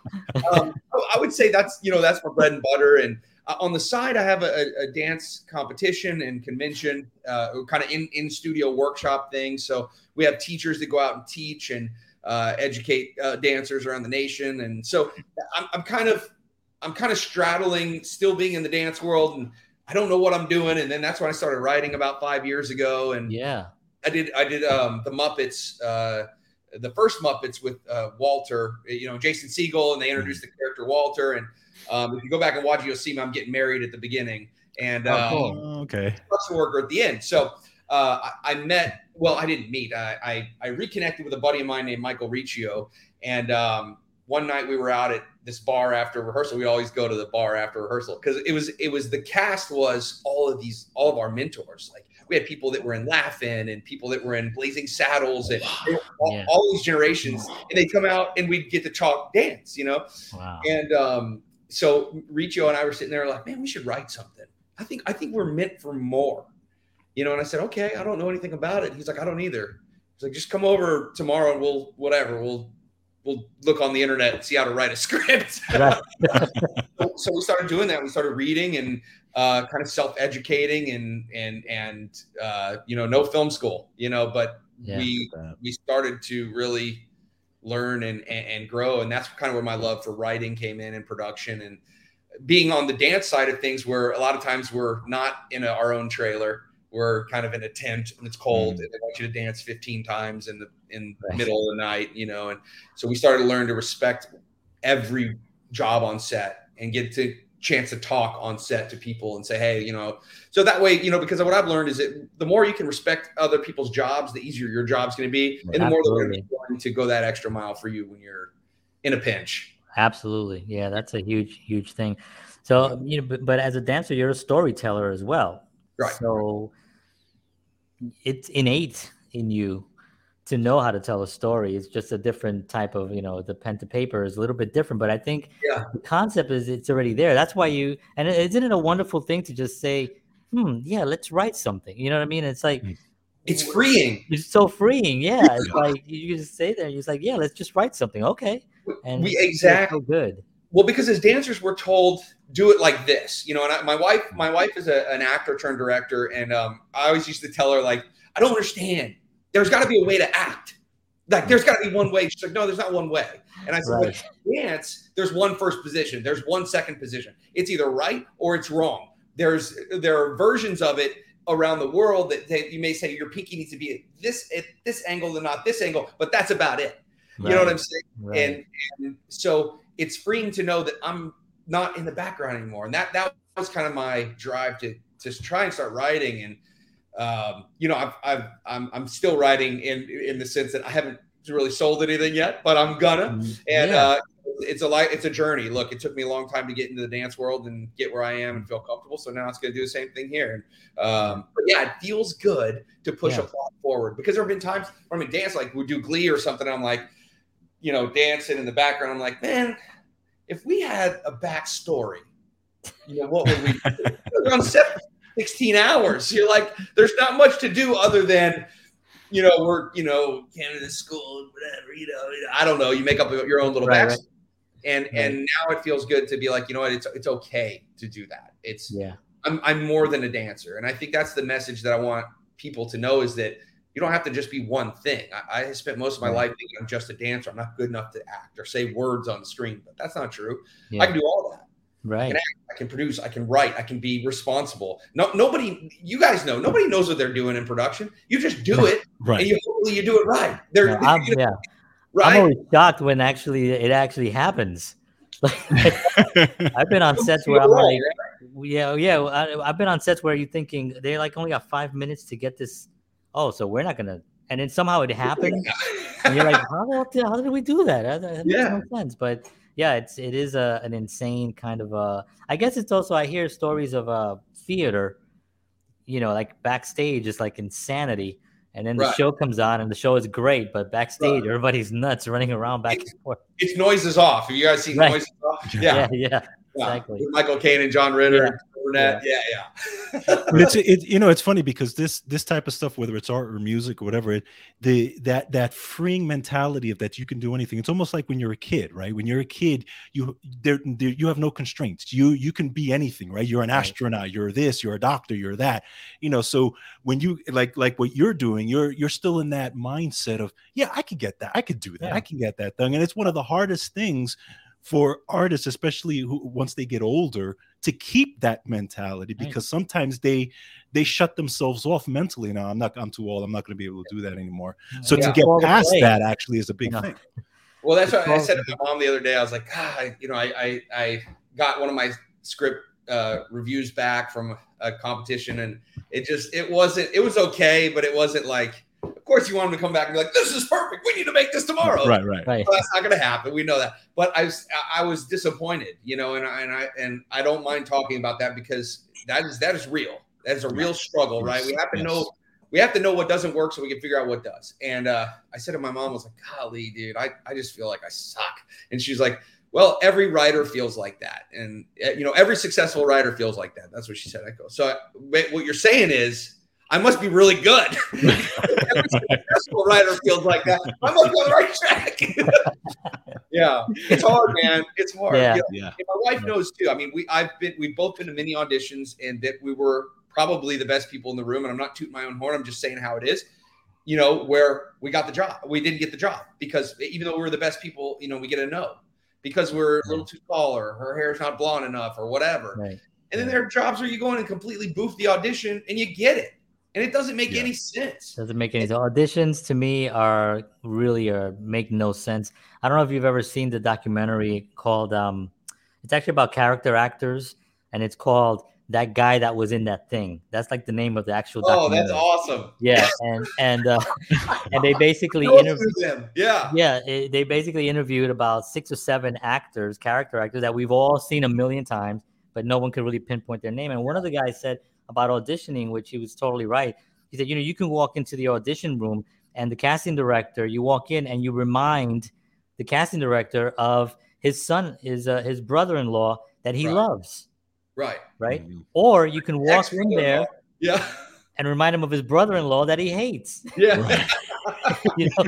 um, I would say that's you know that's my bread and butter. And uh, on the side, I have a, a dance competition and convention, uh, kind of in in studio workshop thing. So we have teachers that go out and teach and uh, educate uh, dancers around the nation. And so I'm, I'm kind of I'm kind of straddling, still being in the dance world, and I don't know what I'm doing. And then that's when I started writing about five years ago. And yeah, I did I did um, the Muppets. Uh, the first Muppets with uh, Walter, you know, Jason Segel, and they introduced the character Walter, and um, if you go back and watch, you'll see me. I'm getting married at the beginning, and oh, um, cool. okay, construction worker at the end. So uh, I, I, met. Well, I didn't meet. I, I, I reconnected with a buddy of mine named Michael Riccio, and um, one night we were out at this bar after rehearsal. We always go to the bar after rehearsal because it was it was the cast was all of these all of our mentors. Like we had people that were in Laugh-In and people that were in Blazing Saddles and all, yeah. all, these generations, and they'd come out and we'd get to talk dance, you know. Wow. And um, so Riccio and I were sitting there like, man, we should write something. I think I think we're meant for more. You know, and I said, okay, I don't know anything about it. He's like, I don't either. He's like, just come over tomorrow and we'll whatever. We'll we'll look on the internet and see how to write a script. so we started doing that. We started reading and uh, kind of self-educating and and and uh, you know, no film school, you know, but yeah, we we started to really learn and, and, and grow. And that's kind of where my love for writing came in and production and being on the dance side of things, where a lot of times we're not in a, our own trailer. We're kind of in a tent and it's cold mm. and they want you to dance 15 times in the in the middle of the night, you know. And so we started to learn to respect every job on set and get to chance to talk on set to people and say, hey, you know, so that way, you know, because what I've learned is that the more you can respect other people's jobs, the easier your job's going to be, and the more they're going to to go that extra mile for you when you're in a pinch. Absolutely, yeah, that's a huge, huge thing. So you know, but, but as a dancer, you're a storyteller as well, right? So it's innate in you to know how to tell a story. It's just a different type of, you know, the pen to paper is a little bit different. But I think yeah. the concept is it's already there. That's why you and isn't it a wonderful thing to just say, hmm, yeah, let's write something. You know what I mean? It's like it's freeing. It's so freeing. Yeah. It's like you just say there, you're like, yeah, let's just write something. Okay. And we exactly so good. Well, because as dancers, we're told do it like this, you know. And I, my wife, my wife is a, an actor turned director, and um, I always used to tell her like, I don't understand there's got to be a way to act. Like there's got to be one way. She's like, no, there's not one way. And I said, right. dance, there's one first position, there's one second position. It's either right or it's wrong. There's there are versions of it around the world that they, you may say your pinky needs to be at this at this angle and not this angle, but that's about it. Right. You know what I'm saying? Right. And, and so it's freeing to know that I'm not in the background anymore. And that that was kind of my drive to to try and start writing and um, you know, I've, I've, I'm, I'm still writing in, in the sense that I haven't really sold anything yet, but I'm gonna, mm-hmm. and, yeah. uh, it's a like it's a journey. Look, it took me a long time to get into the dance world and get where I am and feel comfortable. So now it's to do the same thing here. And um, but yeah, it feels good to push yeah. a plot forward because there have been times where I'm in dance, like we do Glee or something. I'm like, you know, dancing in the background. I'm like, man, if we had a backstory, you know, what would we? We're on set 16 hours. You're like, there's not much to do other than, you know, we're, you know, Canada school, whatever, you know, I don't know. You make up your own little right, right. And right. and now it feels good to be like, you know what, it's it's okay to do that. It's yeah. I'm I'm more than a dancer. And I think that's the message that I want people to know is that you don't have to just be one thing. I, I spent most of my life thinking I'm just a dancer. I'm not good enough to act or say words on screen, but that's not true. Yeah. I can do all that. Right. I can produce, I can write, I can be responsible. No, nobody, you guys know, nobody knows what they're doing in production. You just do it, Right. and you hopefully you do it right. They're No, I'm, you know, yeah, right. I'm always shocked when actually it actually happens. I've been on sets where I'm like, yeah, yeah. I, I've been on sets where you're thinking they like only got five minutes to get this. Oh, so we're not gonna. And then somehow it happened, and you're like, how, the- how did we do that? That, that makes Yeah. no sense. But yeah, it's it is a an insane kind of a. I guess it's also I hear stories of a theater, you know, like backstage is like insanity. And then the Right. show comes on and the show is great, but backstage everybody's nuts running around back and forth. it's noises off. Have you guys seen Right. noises off? Yeah. Yeah, Yeah, yeah. yeah. exactly. With Michael Caine and John Ritter, Yeah. Yeah, yeah. but it's it, you know it's funny because this this type of stuff whether it's art or music or whatever it the that that freeing mentality of that you can do anything it's almost like when you're a kid right when you're a kid you there, there you have no constraints you you can be anything right you're an Right. astronaut you're this you're a doctor you're that you know so when you like like what you're doing you're you're still in that mindset of yeah i could get that i could do that Yeah. i can get that thing. and it's one of the hardest things for artists especially who once they get older to keep that mentality Right. because sometimes they they shut themselves off mentally now i'm not i'm too old i'm not going to be able to do that anymore so Yeah. to get Call the past play. that actually is a big You know. thing Well, that's what I said to my mom the other day. I was like, God, you know, I I, I got one of my script uh, reviews back from a competition, and it just it wasn't. It was okay, but it wasn't like. Of course, you want them to come back and be like, "This is perfect. We need to make this tomorrow." right right Right. Well, that's not going to happen. We know that. But I was I was disappointed, you know, and I, and I and I don't mind talking about that because that is that is real. That is a real struggle, right? We have to Yes. know we have to know what doesn't work so we can figure out what does. And uh, I said to my mom, I was like, golly, dude, I, I just feel like I suck. And she's like, well, every writer feels like that. And, uh, you know, every successful writer feels like that. That's what she said. I go, so wait, what you're saying is I must be really good. every successful writer feels like that. I must be on the right track. yeah, it's hard, man. It's hard. Yeah. You know, yeah my wife knows too. I mean, we I've been we've both been to many auditions, and that we were probably the best people in the room. And I'm not tooting my own horn. I'm just saying how it is. You know, where we got the job, we didn't get the job because even though we were the best people, you know, we get a no because we're a little too tall or her hair's not blonde enough or whatever. Right. And then there are jobs where you go in and completely boof the audition and you get it, and it doesn't make Yeah. any sense. Doesn't make any sense. Auditions to me are really are make no sense. I don't know if you've ever seen the documentary called um it's actually about character actors and it's called That Guy That Was in That Thing. That's like the name of the actual Oh, documentary. that's awesome. Yeah, and and uh, and they basically Go interview them. Yeah. yeah, it, they basically interviewed about six or seven actors, character actors that we've all seen a million times, but no one could really pinpoint their name. And one of the guys said about auditioning, which he was totally right. He said, you know, you can walk into the audition room and the casting director, you walk in and you remind the casting director of his son, his uh, his brother-in-law that he Right. loves, Right. right? Mhm. Or you can walk in Ex-brother-in-law. there Yeah. and remind him of his brother-in-law that he hates. Yeah. Right. you know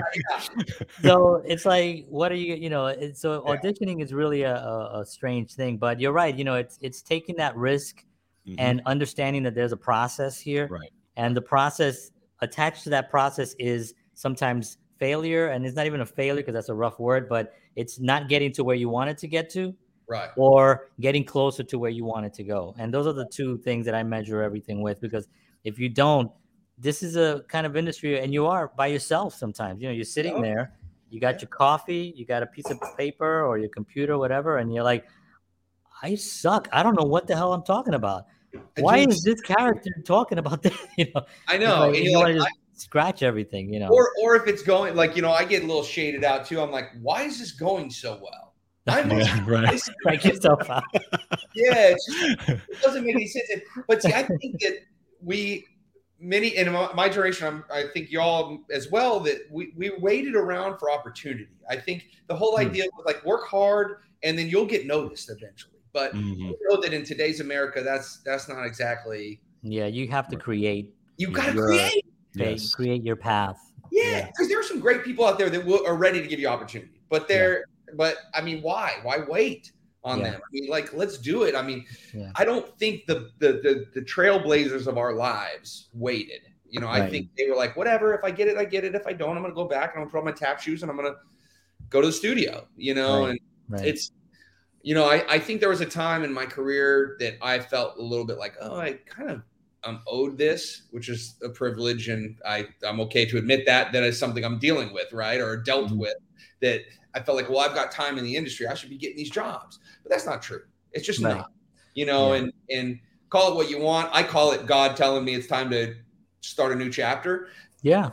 so it's like what are you you know it's, so Yeah. auditioning is really a, a, a strange thing but you're right you know it's it's taking that risk Mhm. and understanding that there's a process here Right. and the process attached to that process is sometimes failure and it's not even a failure because that's a rough word but it's not getting to where you wanted to get to right. or getting closer to where you wanted to go. And those are the two things that I measure everything with because if you don't, this is a kind of industry and you are by yourself sometimes. You know, you're sitting there, you got your coffee, you got a piece of paper or your computer, whatever, and you're like, I suck. I don't know what the hell I'm talking about. Why do- is this character talking about this? You know, I know. like, and you you're want like, to just scratch everything, you know. or or if it's going like you know, I get a little shaded out too. I'm like, why is this going so well? I must Yeah, right. this- Strike yourself out. yeah, it's just, it doesn't make any sense. But see, I think that we many in my, my generation, I'm, I think y'all as well that we we waited around for opportunity. I think the whole Hmm. idea was like work hard and then you'll get noticed eventually. But Mhm. we know that in today's America, that's that's not exactly. Yeah, you have to create You got to You're- create. pay- Yes. create your path. Yeah, Yeah. because there are some great people out there that will, are ready to give you opportunity, but they're, but I mean, why? Why wait on Yeah. them? I mean, like, let's do it. I mean, Yeah. I don't think the, the the the trailblazers of our lives waited. You know, I think they were like, whatever. If I get it, I get it. If I don't, I'm gonna go back and I'm gonna put on my tap shoes and I'm gonna go to the studio. You know, Right. and Right. it's you know, I, I think there was a time in my career that I felt a little bit like, oh, I kind of I'm owed this, which is a privilege, and I I'm okay to admit that that is something I'm dealing with, right, or dealt mm-hmm. with. That I felt like, well, I've got time in the industry, I should be getting these jobs, but that's not true. It's just right. not, you know, yeah. and and call it what you want. I call it God telling me it's time to start a new chapter. Yeah.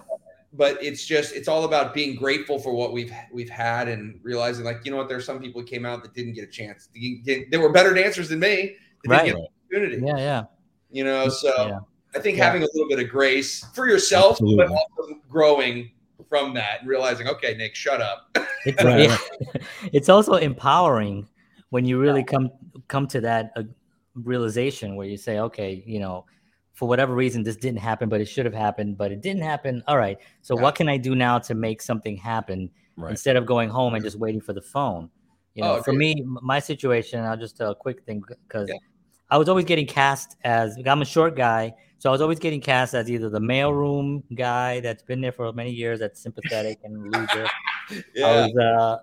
But it's just it's all about being grateful for what we've we've had and realizing like you know what there's some people who came out that didn't get a chance. They, they were better dancers than me. They right. opportunity. Yeah, yeah. You know, so yeah. I think yeah. having a little bit of grace for yourself, Absolutely. but also growing from that and realizing, okay, Nick, shut up. It's, right. it's also empowering when you really come come to that uh, realization where you say, okay, you know, for whatever reason this didn't happen, but it should have happened, but it didn't happen. All right, so yeah. what can I do now to make something happen right. instead of going home and just waiting for the phone? You know, oh, for me, my situation, I'll just tell a quick thing because yeah. I was always getting cast as I'm a short guy, so I was always getting cast as either the mailroom guy that's been there for many years, that's sympathetic and loser. yeah. I was uh,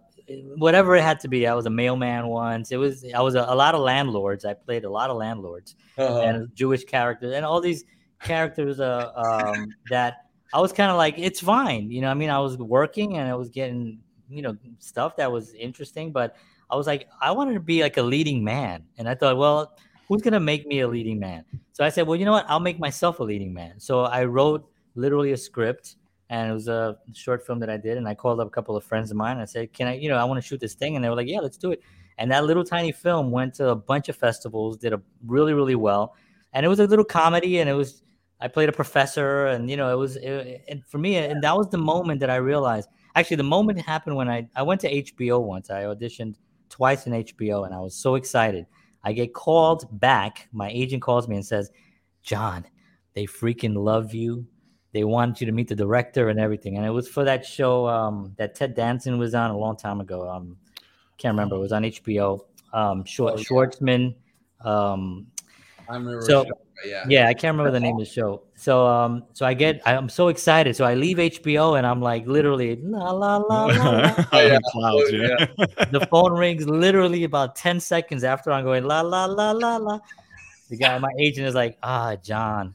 whatever it had to be. I was a mailman once. It was I was a, a lot of landlords. I played a lot of landlords uh-huh. and Jewish characters and all these characters uh, um, that I was kind of like it's fine. You know, I mean, I was working and I was getting you know stuff that was interesting, but I was like I wanted to be like a leading man, and I thought, well, who's gonna make me a leading man? So I said, well, you know what? I'll make myself a leading man. So I wrote literally a script and it was a short film that I did. And I called up a couple of friends of mine. I said, "Can I, you know, I want to shoot this thing?" And they were like, "Yeah, let's do it." And that little tiny film went to a bunch of festivals, did a really, really well. And it was a little comedy, and it was I played a professor, and you know, it was it, and for me, and that was the moment that I realized. Actually, the moment happened when I I went to HBO once. I auditioned twice in HBO, and I was so excited. I get called back. My agent calls me and says, "John, they freaking love you they wanted you to meet the director and everything. And it was for that show um, that Ted Danson was on a long time ago. Um, can't remember. It was on HBO. Um, Short, oh, yeah. Schwartzman. Um, I remember. So, show, yeah. yeah, I can't remember the name of the show. So, um, so I get, I'm so excited. So I leave HBO and I'm like, literally, la la la la. oh, yeah. Clouds, yeah. the phone rings literally about ten seconds after I'm going la la la la la. The guy, my agent, is like, ah, John,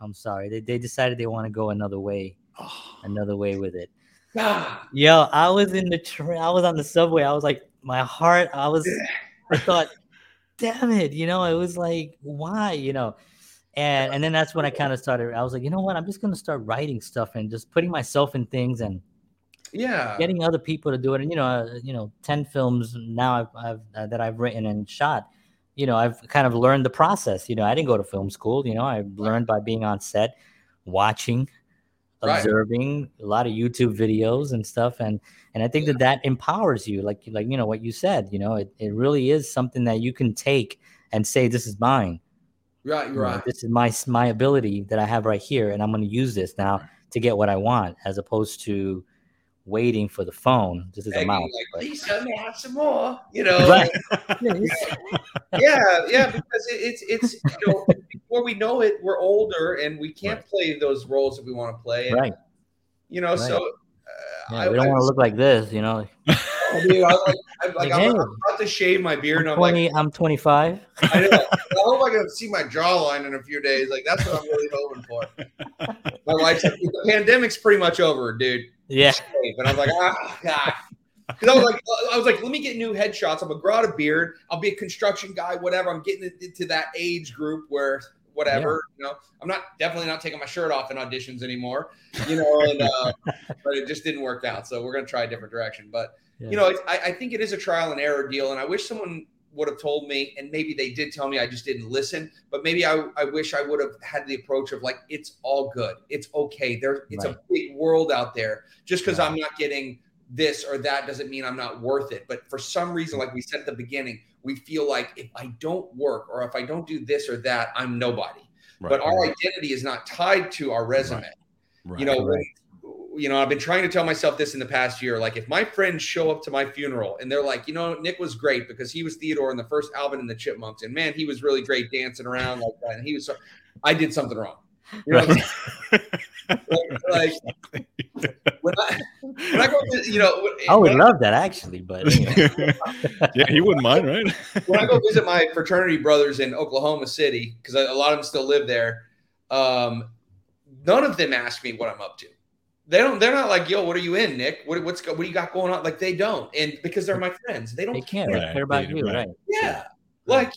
I'm sorry. They, they decided they want to go another way, oh. another way with it. Ah. Yo, I was in the train. I was on the subway. I was like, my heart. I was. I thought, damn it. You know, it was like, why? You know, and and then that's when I kind of started. I was like, you know what? I'm just gonna start writing stuff and just putting myself in things and yeah, getting other people to do it. And you know, uh, you know, ten films now I've, I've uh, that I've written and shot you know, I've kind of learned the process. You know, I didn't go to film school. You know, I learned by being on set, watching, observing right. a lot of YouTube videos and stuff, and and I think yeah. that that empowers you. Like like you know what you said. You know, it, it really is something that you can take and say, "This is mine." Right, you right. Know, this is my my ability that I have right here, and I'm going to use this now to get what I want, as opposed to waiting for the phone just as a mouse. Like, please let me have some more. You know, right. yeah, yeah, because it's it's you know before we know it, we're older and we can't right. play those roles that we want to play. And, right. You know, right. so uh, yeah, I, we don't want to look like this. You know. I mean, I like, I'm, like, I'm, I'm, about to shave my beard. I'm, I'm 20, like, I'm 25. I, know, I hope I can see my jawline in a few days. Like that's what I'm really hoping for. My wife's like, the pandemic's pretty much over, dude. Yeah. And I was like, ah, God. Because I was like, I was like, let me get new headshots. I'm gonna grow out a beard. I'll be a construction guy, whatever. I'm getting into that age group where whatever. Yeah. You know, I'm not definitely not taking my shirt off in auditions anymore. You know, and uh, but it just didn't work out. So we're gonna try a different direction. But yeah. you know, I, I think it is a trial and error deal, and I wish someone would have told me, and maybe they did tell me, I just didn't listen. But maybe I, I wish I would have had the approach of like, it's all good, it's okay. There, it's right. a big world out there. Just because right. I'm not getting this or that doesn't mean I'm not worth it. But for some reason, like we said at the beginning, we feel like if I don't work or if I don't do this or that, I'm nobody. Right. But our identity is not tied to our resume. You know, you know, I've been trying to tell myself this in the past year. Like, if my friends show up to my funeral and they're like, you know, Nick was great because he was Theodore in the first Alvin and the Chipmunks, and man, he was really great dancing around like that, and he was, I did something wrong. You know, like, like when I when I go, to, you know, I would love that actually, but yeah, he wouldn't mind, right? when I go visit my fraternity brothers in Oklahoma City, because a lot of them still live there, um, none of them ask me what I'm up to. They don't. They're not like, "Yo, what are you in, Nick? What, what's what do you got going on?" Like they don't, and because they're my friends, they don't. they can't Right, care about right, you, right. right? Yeah, like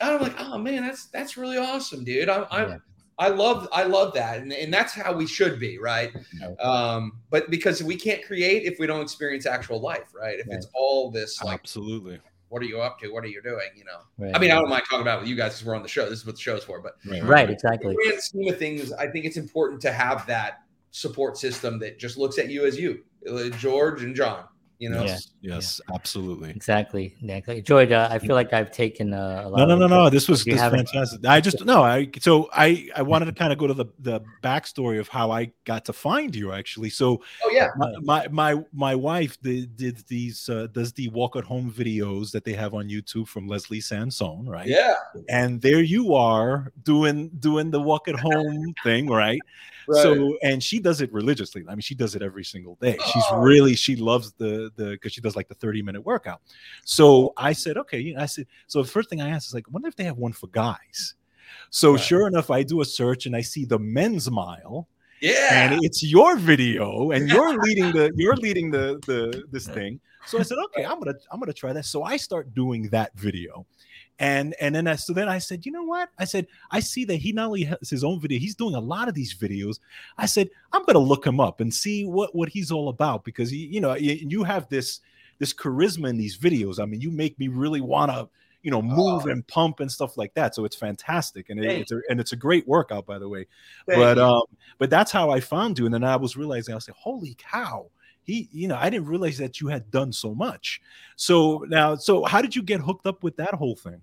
I'm like, oh man, that's that's really awesome, dude. I'm, I'm Yeah. I love I love that, and, and that's how we should be, right? Yeah. Um, but because we can't create if we don't experience actual life, right? If it's all this like, Absolutely. what are you up to? What are you doing? You know. Right. I mean, I don't mind talking about it with you guys because we're on the show. This is what the show's for. But Right. right, in exactly. the grand scheme of things, I think it's important to have that support system that just looks at you as you, uh, George and John. You know. Yeah. Yes. Yes. Absolutely. Exactly. Exactly. George, uh, I feel like I've taken uh, a lot. No, no, of no, no. This was, this fantastic. I just no. I so I I wanted to kind of go to the the backstory of how I got to find you actually. So Oh yeah. my my my, my wife did, did these uh, does the walk at home videos that they have on YouTube from Leslie Sansone, right? Yeah. And there you are doing doing the walk at home thing, right? Right. So and she does it religiously. I mean, she does it every single day. She's Oh. really she loves the the because she does like the 30 minute workout. So I said, okay, you know, I said, so the first thing I asked is like, I wonder if they have one for guys. So Right. sure enough, I do a search and I see the men's mile, yeah. and it's your video, and you're leading the you're leading the the this thing. So I said, okay, I'm gonna I'm gonna try that. So I start doing that video. And and then I so then I said, you know what? I said, I see that he not only has his own video, he's doing a lot of these videos. I said, I'm gonna look him up and see what what he's all about because he, you know, you, you have this this charisma in these videos. I mean, you make me really wanna you know move Oh. and pump and stuff like that. So it's fantastic, and it, it's a, and it's a great workout, by the way. Thank but you. um, but that's how I found you, and then I was realizing I was like, holy cow. He, you know, I didn't realize that you had done so much. So now, so how did you get hooked up with that whole thing?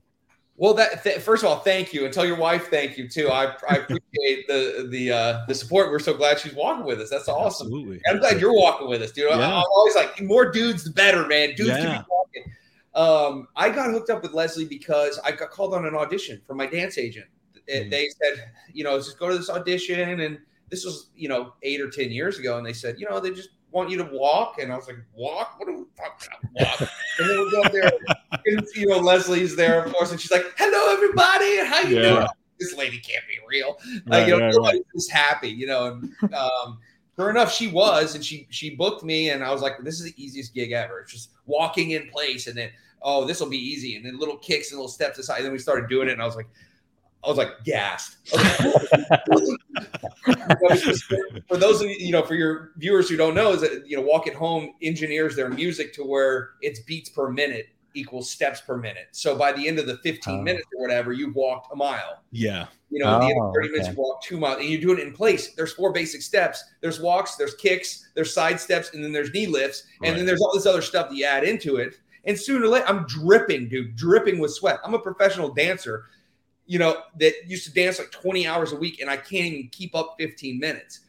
Well, that th- first of all, thank you, and tell your wife thank you too. I, I appreciate the the uh, the support. We're so glad she's walking with us. That's awesome. Absolutely. I'm glad you're walking with us, dude. I- Yeah. I'm always like, more dudes, the better, man. Dudes Yeah. can be walking. Um, I got hooked up with Leslie because I got called on an audition from my dance agent. Mhm. They said, you know, just go to this audition, and this was, you know, eight or ten years ago, and they said, you know, they just want you to walk, and I was like, walk? What are we talking about? Walk? and then we go up there, and, you know, Leslie's there, of course, and she's like, hello, everybody, how you Yeah. doing? This lady can't be real like you know right, nobody's just happy you know and um sure enough she was and she she booked me and i was like this is the easiest gig ever it's just walking in place and then oh this will be easy and then little kicks and little steps aside and then we started doing it and i was like I was like gassed. For those of you, you know, for your viewers who don't know, is that you know, Walk at Home engineers their music to where it's beats per minute equals steps per minute. So by the end of the 15 Oh. minutes or whatever, you've walked a mile. Yeah. You know, at the end Oh, of 30 minutes, you walk two miles and you're doing it in place. There's four basic steps. There's walks, there's kicks, there's side steps, and then there's knee lifts. And Right. then there's all this other stuff that you add into it. And sooner or later, I'm dripping, dude, dripping with sweat. I'm a professional dancer, you know, that used to dance like 20 hours a week, and I can't even keep up 15 minutes.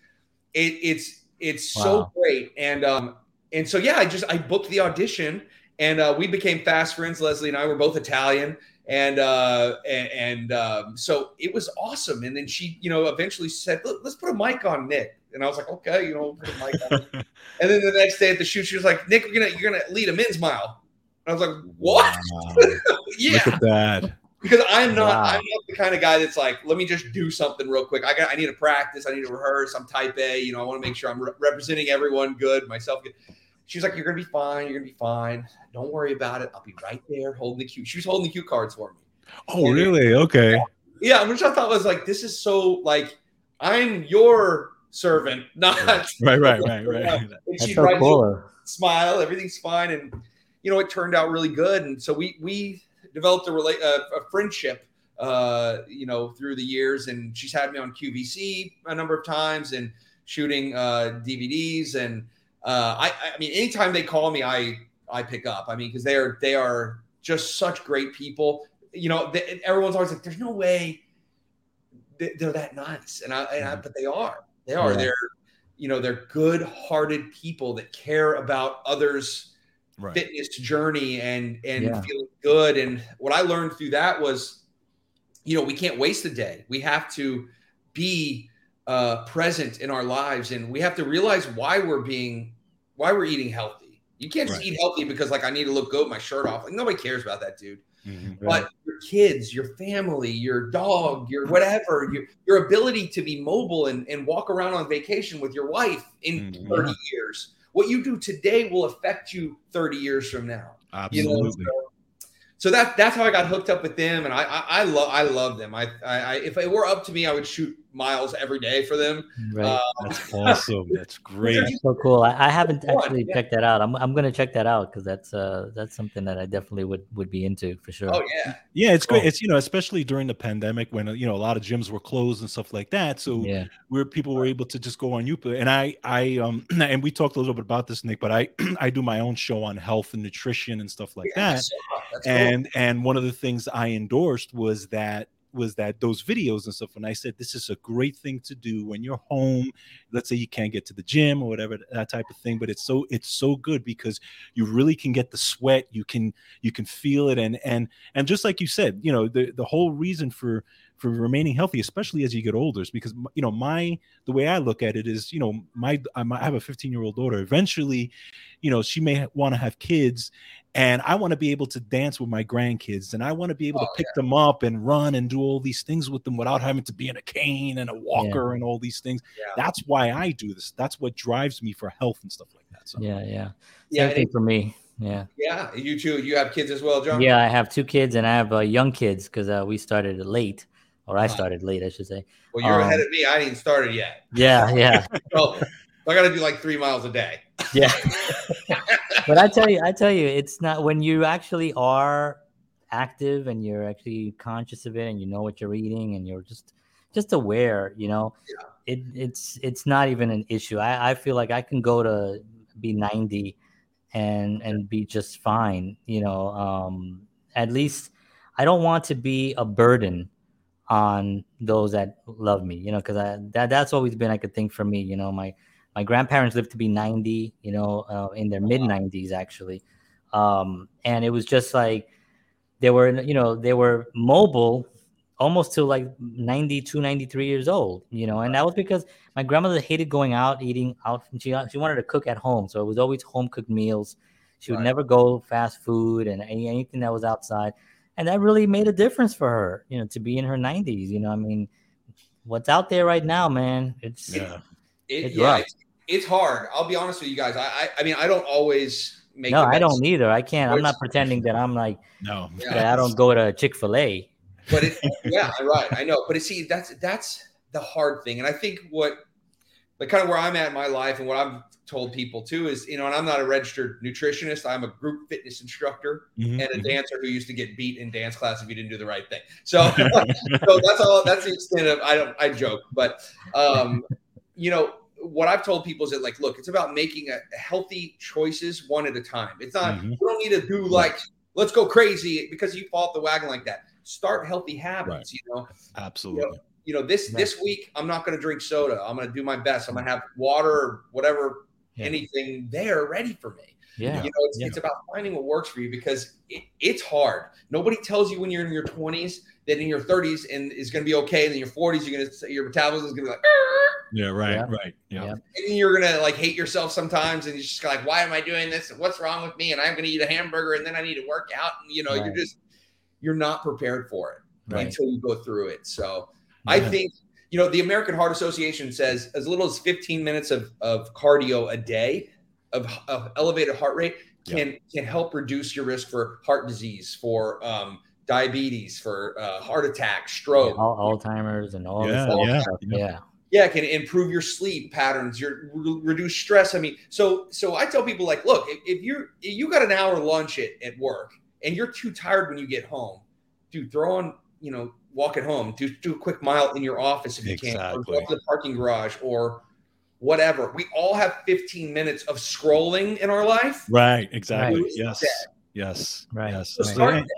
It, it's it's so great. And um, and so yeah, I just I booked the audition and uh, we became fast friends. Leslie and I were both Italian, and uh, and, and um, so it was awesome. And then she, you know, eventually said, "Let's put a mic on Nick." And I was like, "Okay, you know, put a mic on." and then the next day at the shoot, she was like, "Nick, you're gonna you're gonna lead a men's mile." And I was like, "What?" Wow. yeah, Look at that. Because I'm not Wow. I'm not the kind of guy that's like, let me just do something real quick. I got I need to practice, I need to rehearse. I'm type A, you know, I want to make sure I'm re- representing everyone good, myself good. She's like, you're gonna be fine, you're gonna be fine. Don't worry about it. I'll be right there holding the cue. She was holding the cue cards for me. Oh, really? Okay. Yeah, which I thought was like, this is so like I'm your servant, not Right, right, right, right. And That's she'd so cool. smile, everything's fine, and you know it turned out really good. And so we we developed a rela- a, a friendship, uh, you know, through the years. And she's had me on QVC a number of times and shooting uh, DVDs. And uh, I I mean, anytime they call me, I I pick up. I mean, because they are they are just such great people. You know, they, everyone's always like, "There's no way they- they're that nice," and I, and I but they are. They are. Yeah. They're you know they're good-hearted people that care about others' Right. fitness journey and and Yeah. feeling good. And what I learned through that was, you know, we can't waste a day. We have to be uh, present in our lives, and we have to realize why we're being why we're eating healthy. You can't just eat healthy because like I need to look good with my shirt off. Like nobody cares about that, dude. Mhm. But your kids, your family, your dog, your whatever, your your ability to be mobile and, and walk around on vacation with your wife in Mhm. 30 years. What you do today will affect you 30 years from now. You know, Absolutely. so, so that that's how I got hooked up with them, and I I, I love I love them. I, I I if it were up to me, I would shoot miles every day for them. Right. Uh, That's awesome. That's great. That's so cool. I, I haven't Fun, actually yeah. checked that out. I'm I'm gonna check that out because that's uh that's something that I definitely would would be into for sure. oh yeah, Yeah, it's great. Oh. It's you know, especially during the pandemic when uh, you know a lot of gyms were closed and stuff like that. So yeah. where people were able to just go on YouTube. And I, I, um, and we talked a little bit about this, Nick. But I, I do my own show on health and nutrition and stuff like Yeah, that. so, that's cool. And and one of the things I endorsed was that was that those videos and stuff. And I said this is a great thing to do when you're home. Let's say you can't get to the gym or whatever that type of thing, but it's so it's so good because you really can get the sweat. You can you can feel it, and and and just like you said, you know the the whole reason for for remaining healthy, especially as you get older, is because you know my the way I look at it is, you know, my I have a 15 year old daughter. Eventually, you know, she may want to have kids, and I want to be able to dance with my grandkids, and I want to be able Oh, to pick them up and run and do all these things with them without having to be in a cane and a walker and all these things. Yeah. That's why I do this. That's what drives me for health and stuff like that. So Yeah, yeah. yeah, Same and thing it- for me. Yeah. yeah. You too. You have kids as well, John. Yeah, I have two kids and I have uh, young kids because uh, we started late, or I started late, I should say. Well, you're Um, ahead of me. I ain't even started yet. Yeah, yeah, So I got to do like three miles a day. yeah. but I tell you, I tell you, it's not when you actually are active and you're actually conscious of it and you know what you're eating and you're just just aware, you know, it it's it's not even an issue. I, I feel like I can go to be 90 and and be just fine, you know. Um at least I don't want to be a burden on those that love me, you know, because I that that's always been like a thing for me, you know. My my grandparents lived to be 90, you know, uh, in their mid 90s actually, um, and it was just like they were, you know, they were mobile almost to like 92, 93 years old, you know, and that was because my grandmother hated going out eating out. She she wanted to cook at home, so it was always home cooked meals. She would Right. never go fast food and any, anything that was outside and that really made a difference for her you know to be in her 90s you know i mean what's out there right now man it's yeah, It, It's yeah, it's, it's hard. I'll be honest with you guys. I, I, I mean, I don't always make. no i don't either i can't i'm not pretending that i'm like no, Yeah. i don't go to chick-fil-a But it, yeah, right. I know. But it, see, that's that's the hard thing, and I think what, like, kind of where I'm at in my life, and what I've told people too is, you know, and I'm not a registered nutritionist. I'm a group fitness instructor Mhm, and a mhm. dancer who used to get beat in dance class if you didn't do the right thing. So, so that's all. That's the extent of. I don't. I joke, but um, you know what I've told people is that like, look, it's about making a, healthy choices one at a time. It's not. Mhm. We don't need to do like let's go crazy because you fall off the wagon like that. Start healthy habits. You know, absolutely. you know this Right. this week I'm not going to drink soda. I'm going to do my best. I'm going to have water or whatever Yeah. anything there ready for me. Yeah You know, it's, Yeah. it's about finding what works for you because it, it's hard. Nobody tells you when you're in your 20s that in your 30s and is going to be okay, and in your 40s you're going to your metabolism is going to be like, Yeah, right, Yeah. right. Yeah. Yeah. and you're going to like hate yourself sometimes, and you're just like, why am I doing this? What's wrong with me? And I'm going to eat a hamburger, and then I need to work out, and you know, you're just you're not prepared for it Right. until you go through it. So I think you know the American Heart Association says as little as 15 minutes of, of cardio a day of, of elevated heart rate can can help reduce your risk for heart disease, for um, diabetes, for uh, heart attack, stroke. Al- alzheimer's and all Yeah, this yeah, stuff. yeah. yeah Yeah, it can improve your sleep patterns, your re- reduce stress. I mean, so so I tell people like, look, if, if you're if you got an hour lunch at, at work and you're too tired when you get home, dude, throw on you know walk at home, do do a quick mile in your office if you can, or Exactly. go to the parking garage or whatever. We all have 15 minutes of scrolling in our life. Right, exactly. Right. Yes. Yes. Right. Yes. So Right. start And-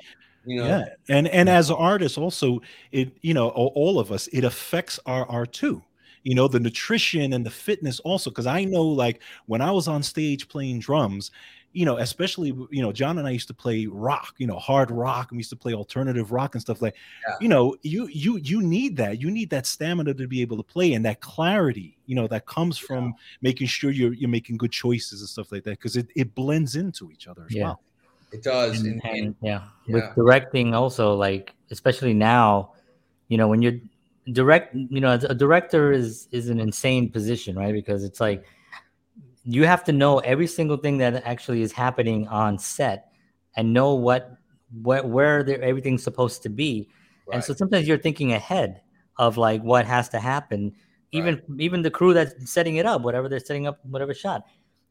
you know, yeah and and as artists also it you know all of us it affects our art too you know the nutrition and the fitness also because i know like when i was on stage playing drums you know, especially you know, John and I used to play rock, you know, hard rock, and we used to play alternative rock and stuff like. Yeah. You know, you you you need that. You need that stamina to be able to play and that clarity. You know, that comes from making sure you're you're making good choices and stuff like that because it it blends into each other as Yeah. well. It does. and, And, and and, yeah. yeah. with directing also like especially now you know when you're direct you know a director is is an insane position right because it's like you have to know every single thing that actually is happening on set and know what what where everything's supposed to be. And so sometimes you're thinking ahead of like what has to happen even even the crew that's setting it up whatever they're setting up whatever shot.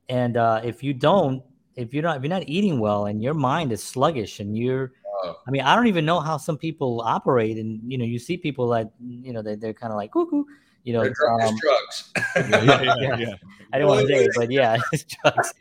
And uh, if you don't if you're not if you're not eating well and your mind is sluggish and you're Oh. i mean i don't even know how some people operate. And you know you see people that you know they, they're kind of like cuckoo you know They're dr- it's um, drugs. Yeah, yeah, yeah, Yeah. yeah. i don't want to say it but yeah it's drugs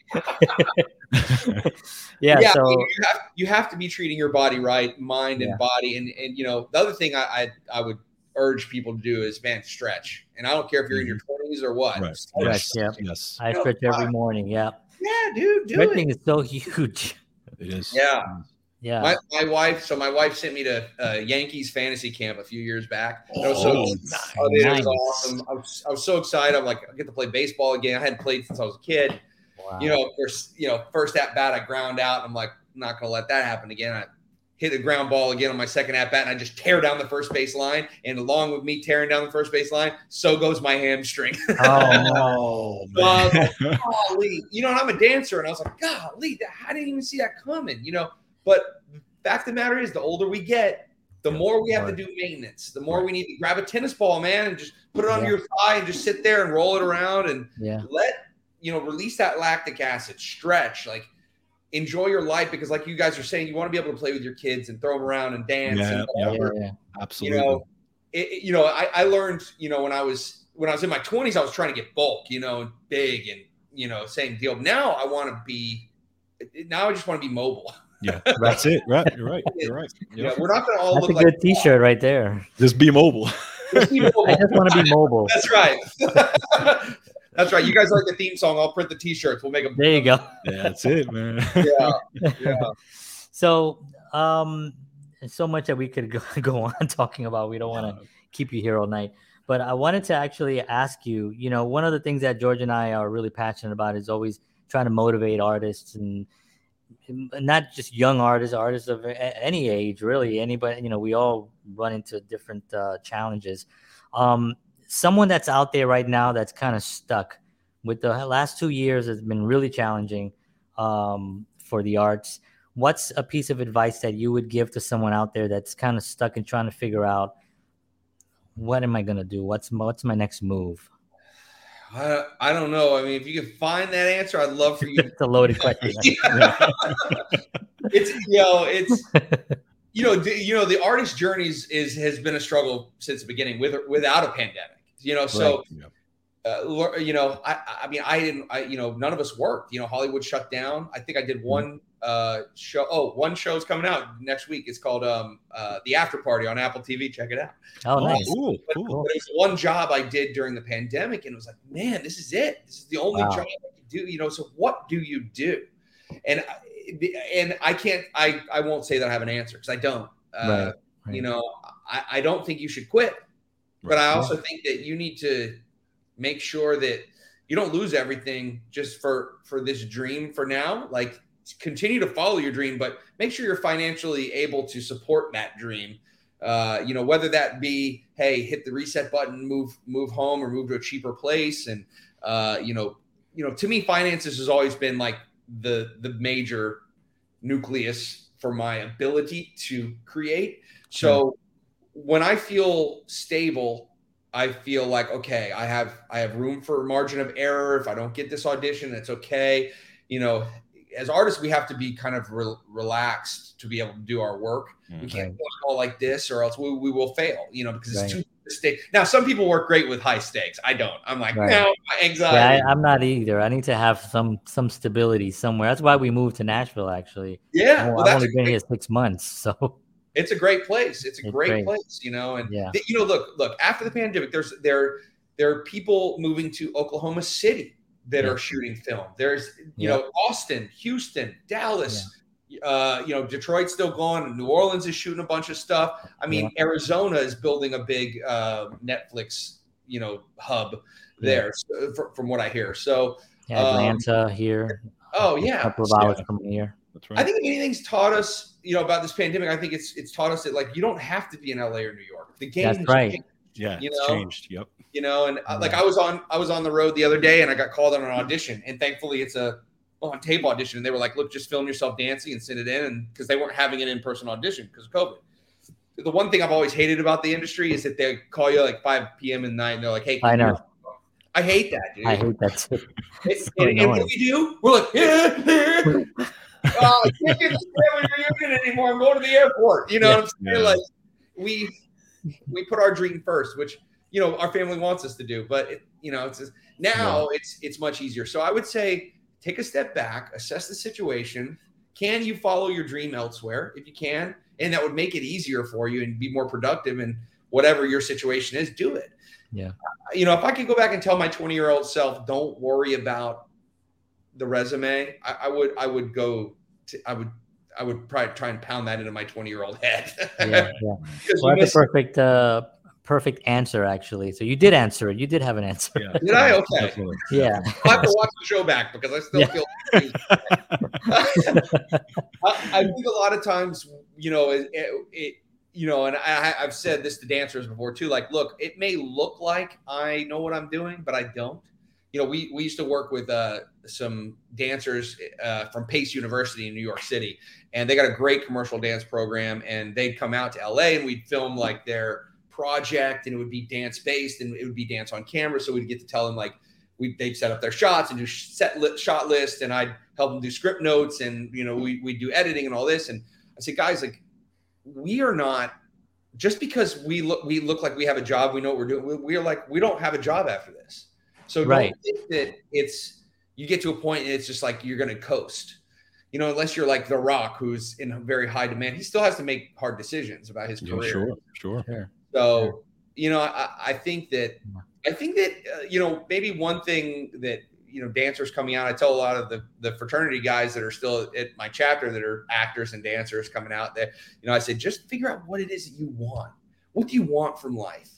yeah, I so mean, you, have, you have to be treating your body right, mind and body. And and you know, the other thing I, I I would urge people to do is man, stretch. And I don't care if you're in your twenties or what. Mm-hmm. Right. Stretch. Yes, yeah. Yes, i stretch every morning yeah Yeah, dude, do stretching it. is so huge it is. Yeah. Yeah My, my wife, so my wife sent me to uh, Yankees fantasy camp a few years back. Was so, Oh, oh, dude, it was awesome. I was, I was so excited. I'm like, I get to play baseball again. I hadn't played since I was a kid. wow. You know, of course, you know, first at bat, I ground out. I'm like, I'm not going to let that happen again. I hit a ground ball again on my second at bat, and I just tear down the first base line. And along with me tearing down the first base line, so goes my hamstring. oh no Uh, golly, you know, and I'm a dancer, and I was like, golly, I didn't even see that coming, you know. But the fact of the matter is, the older we get, the more we have to do maintenance. The more we need to grab a tennis ball, man, and just put it on Yeah. your thigh and just sit there and roll it around and yeah let you know release that lactic acid, stretch, like enjoy your life because, like you guys are saying, you want to be able to play with your kids and throw them around and dance. Yeah, and yeah. yeah, yeah. Absolutely. you know it, it- you know I, I learned you know when i was when i was in my 20s i was trying to get bulk you know big and you know same deal now i want to be now i just want to be mobile yeah, that's it. Right. You're right. You're right. you know Yeah. we're not going to all that's a good like t-shirt right there Just be mobile. Just be mobile. i just want to be mobile that's right that's right you guys like the theme song i'll print the t-shirts we'll make them there you go Yeah, that's it, man. yeah yeah so um so much that we could go, go on talking about we don't want to keep you here all night but i wanted to actually ask you you know one of the things that george and i are really passionate about is always trying to motivate artists and and not just young artists artists of any age really anybody you know we all run into different uh, challenges um someone that's out there right now that's kind of stuck with the last two years has been really challenging um, for the arts what's a piece of advice that you would give to someone out there that's kind of stuck and trying to figure out what am I gonna do? What's what's my next move? I, I don't know i mean if you can find that answer i'd love for you it's a loaded question. Yeah. it's you know it's you know the, you know the artist journeys is has been a struggle since the beginning with or without a pandemic you know so Yeah. uh, you know i i mean i didn't i you know none of us worked you know hollywood shut down i think i did one uh show oh one show's coming out next week it's called um uh the after party on apple tv check it out Oh, nice. Cool. but, Cool. but it was one job I did during the pandemic, and it was like, man, this is it. This is the only Wow. job I can do. You know, so what do you do? And I- and I can't. I I won't say that I have an answer because I don't. Uh, Right, right. You know, I, I don't think you should quit, but Right. I also think that you need to make sure that you don't lose everything just for for this dream for now. Like continue to follow your dream, but make sure you're financially able to support that dream uh, you know, whether that be, hey, hit the reset button, move, move home or move to a cheaper place. And, uh, you know, you know, to me, finances has always been like the, the major nucleus for my ability to create. So when I feel stable, I feel like, okay, I have, I have room for margin of error. If I don't get this audition, it's okay. You know, as artists, we have to be kind of re- relaxed to be able to do our work. We Mhm. can't go all like this, or else we, we will fail. You know, because it's Right. too stake. Now, some people work great with high stakes. I don't. I'm like, Right. no, my Yeah, anxiety. I, I'm not either. I need to have some some stability somewhere. That's why we moved to Nashville. Actually, Yeah, Well, well, I've only been great, here six months, so it's a great place. It's a It's great, great. place, you know. And yeah, you know, look, look. After the pandemic, there's there there are people moving to Oklahoma City that Yeah. are shooting film. There's you Yeah. know Austin, Houston, Dallas. Uh, you know, Detroit's still going. New Orleans is shooting a bunch of stuff. I mean, Arizona is building a big uh, Netflix, you know, hub there, so, fr- from what I hear. So, Yeah, Um, Atlanta here. oh A yeah, couple of Yeah. hours from here. That's right. I think if anything's taught us, you know, about this pandemic, I think it's it's taught us that like you don't have to be in LA or New York. The game, That's right. changed, yeah, you it's know, changed. Yep. you know, and uh, like I was on I was on the road the other day and I got called on an audition, and thankfully it's a on tape audition, and they were like, "Look, just film yourself dancing and send it in," and because they weren't having an in person audition because of COVID. The one thing I've always hated about the industry is that they call you like 5 p.m. in the night and they're like, "Hey, can I know. I hate that, dude. I hate that too. It- so and, and annoying. what we do, we're like, yeah, yeah. oh, I can't get this family reunion anymore. I'm going to the airport. You know what I'm saying? Yeah. Like we we put our dream first, which you know our family wants us to do. But it, you know, it's just, now it's it's much easier. So I would say take a step back, assess the situation. Can you follow your dream elsewhere? If you can, and that would make it easier for you and be more productive and whatever your situation is, do it. Yeah. Uh, you know, if I could go back and tell my 20 year old self, don't worry about the resume, I, I would, I would go to, I would, I would probably try and pound that into my 20 year old head. Yeah, yeah. 'Cause Well, you that's a perfect, uh, perfect answer actually. So you did answer it. You did have an answer. Yeah. Did I? Okay. Definitely. Yeah. I'll have to watch the show back because I still Yeah. feel. I, I think a lot of times, you know, it, it, it you know, and I, I've said this to dancers before too. Like, look, it may look like I know what I'm doing, but I don't. You know, we we used to work with uh, some dancers uh, from Pace University in New York City, and they got a great commercial dance program. And they'd come out to LA, and we'd film like their project, and it would be dance based, and it would be dance on camera. So we'd get to tell them like we they'd set up their shots and do set li- shot list, and I'd help them do script notes, and you know we we do editing and all this. And I said, guys, like we are not just because we look we look like we have a job, we know what we're doing. We, we're like we don't have a job after this. So Right. don't think that it's you get to a point and it's just like you're going to coast. You know, unless you're like The Rock, who's in very high demand, he still has to make hard decisions about his Yeah, career. sure, sure. Sure. So, you know, I, I think that I think that uh, you know maybe one thing that you know dancers coming out. I tell a lot of the the fraternity guys that are still at my chapter that are actors and dancers coming out there. You know, I say just figure out what it is that you want. What do you want from life?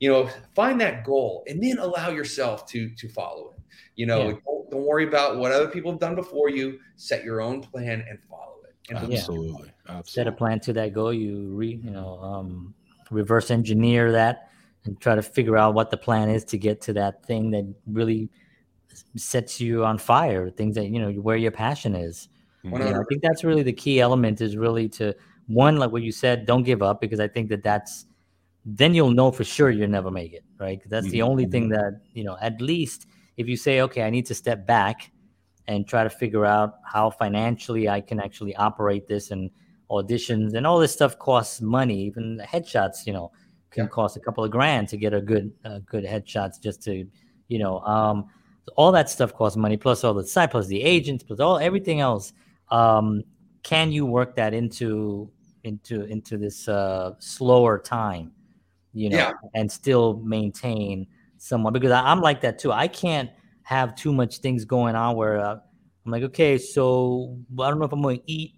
You know, find that goal and then allow yourself to to follow it. You know, Yeah. Don't, don't worry about what other people have done before you. Set your own plan and follow it. And Yeah. Absolutely. Set a plan to that goal. You re, you know, um, reverse engineer that and try to figure out what the plan is to get to that thing that really sets you on fire. Things that you know where your passion is. One You know, I think that's really the key element is really to one like what you said don't give up because i think that that's then you'll know for sure you'll never make it right? that's the only thing that you know at least if you say okay i need to step back and try to figure out how financially i can actually operate this and auditions and all this stuff costs money even the headshots you know can Yeah. cost a couple of grand to get a good uh, good headshots just to you know um all that stuff costs money plus all the side plus the agents plus all everything else um can you work that into into into this uh slower time you know Yeah. and still maintain someone because I, i'm like that too. I can't have too much things going on where uh, i'm like okay so i don't know if i'm going to eat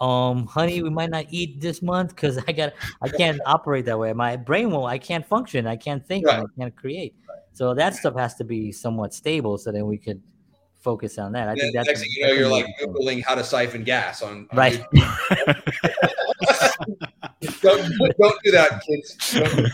um honey we might not eat this month because i got i can't operate that way. My brain won't i can't function i can't think and i can't create. So that stuff has to be somewhat stable so then we could focus on that. I And think that's next thing you know, you're like googling how to siphon gas on, on right don't, don't do that, kids. That.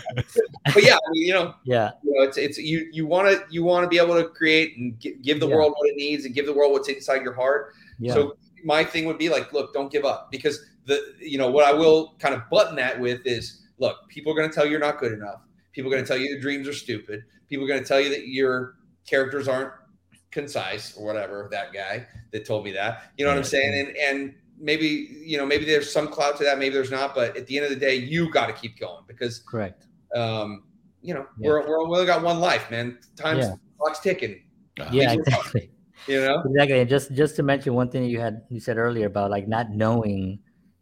But yeah, I mean, you know, yeah you know, it's it's you you want to you want to be able to create and give the Yeah. world what it needs and give the world what's inside your heart. yeah So my thing would be like, look, don't give up because the you know what I will kind of button that with is look, people are going to tell you you're not good enough. People are going to tell you your dreams are stupid. People are going to tell you that your characters aren't concise or whatever. That guy that told me that, you know what I'm saying? And and maybe you know maybe there's some clout to that, maybe there's not. But at the end of the day, you got to keep going because correct um, you know Yeah. we're we're we only got one life, man. Time's Yeah. clock's ticking. yeah Things are tough. exactly You know. Exactly. And just just to mention one thing you had you said earlier about like not knowing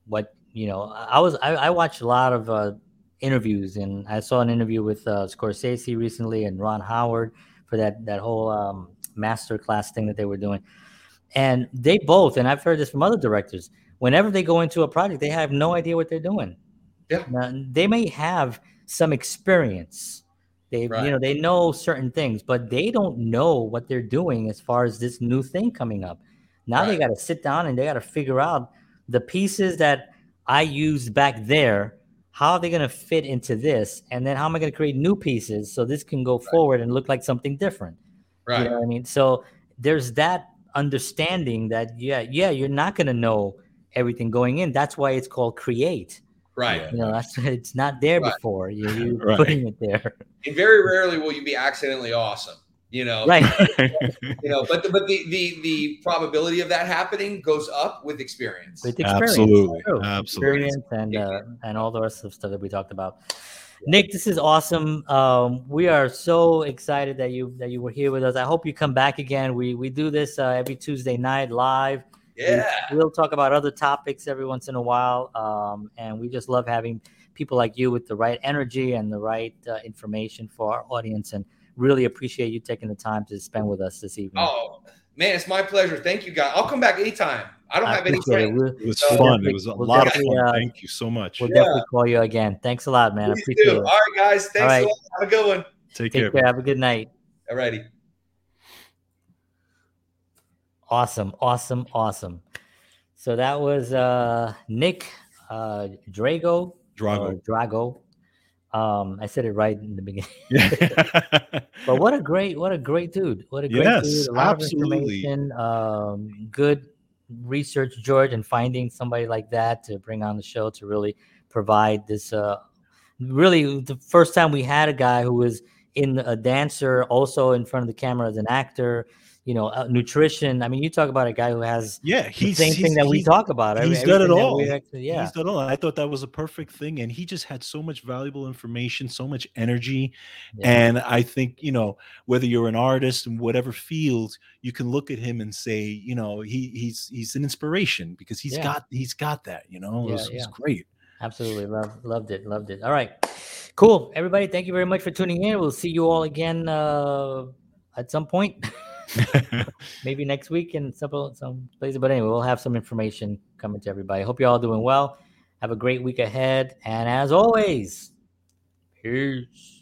what you know. I was I, I watched a lot of uh, interviews and I saw an interview with uh, Scorsese recently and Ron Howard for that that whole um, master class thing that they were doing. And they both, and I've heard this from other directors, whenever they go into a project, they have no idea what they're doing. Yeah. Now, they may have some experience. They, Right. you know, they know certain things, but they don't know what they're doing as far as this new thing coming up. Now they got to sit down and they got to figure out the pieces that I used back there. How are they going to fit into this? And then how am I going to create new pieces so this can go forward and look like something different? Right. You know what I mean? So there's that understanding that yeah, yeah, you're not gonna know everything going in. That's why it's called create. Right. You know, that's it's not there Right. before. You you Right. putting it there. And very rarely will you be accidentally awesome. You know. Right. You know, but the, but the the the probability of that happening goes up with experience. With experience. Absolutely. Absolutely. Experience and Yeah. uh, and all the rest of stuff that we talked about. Nick, this is awesome. Um, we are so excited that you that you were here with us. I hope you come back again. We we do this uh, every Tuesday night live. We- Yeah. We'll talk about other topics every once in a while. Um, and we just love having people like you with the right energy and the right uh, information for our audience. And really appreciate you taking the time to spend with us this evening. Oh man, it's my pleasure. Thank you, guys. I'll come back anytime. I don't I have any appreciate it. friends. We'll, It was So- fun. It was a We'll lot of fun. uh, Thank you so much. we'll Yeah. definitely call you again. Thanks a lot, man. I appreciate do. it. All right, guys. Thanks All right. a lot. Have a good one. Take Take care. care. Have a good night. Alrighty. Awesome, awesome, awesome. So that was uh Nick uh Drago. Drago. Drago. Um, I said it right in the beginning. But what a great, what a great dude! What a great Yes, dude! A lot absolutely. of information, um, good research, George, and finding somebody like that to bring on the show to really provide this. Uh, really, the first time we had a guy who was in a dancer, also in front of the camera as an actor. You know, uh, nutrition. I mean, you talk about a guy who has yeah, he's the he's same thing that we talk about. every- he's done it all. actually- yeah, He's done all. I thought that was a perfect thing, and he just had so much valuable information, so much energy. Yeah. And I think you know whether you're an artist in whatever field, you can look at him and say, you know, he he's he's an inspiration because he's Yeah. got he's got that. You know, Yeah, it's, it's yeah. great. Absolutely. Loved, loved it. Loved it. All right. Cool. Everybody, thank you very much for tuning in. We'll see you all again uh, at some point, maybe next week in some, some places. But anyway, we'll have some information coming to everybody. Hope you're all doing well. Have a great week ahead. And as always, peace.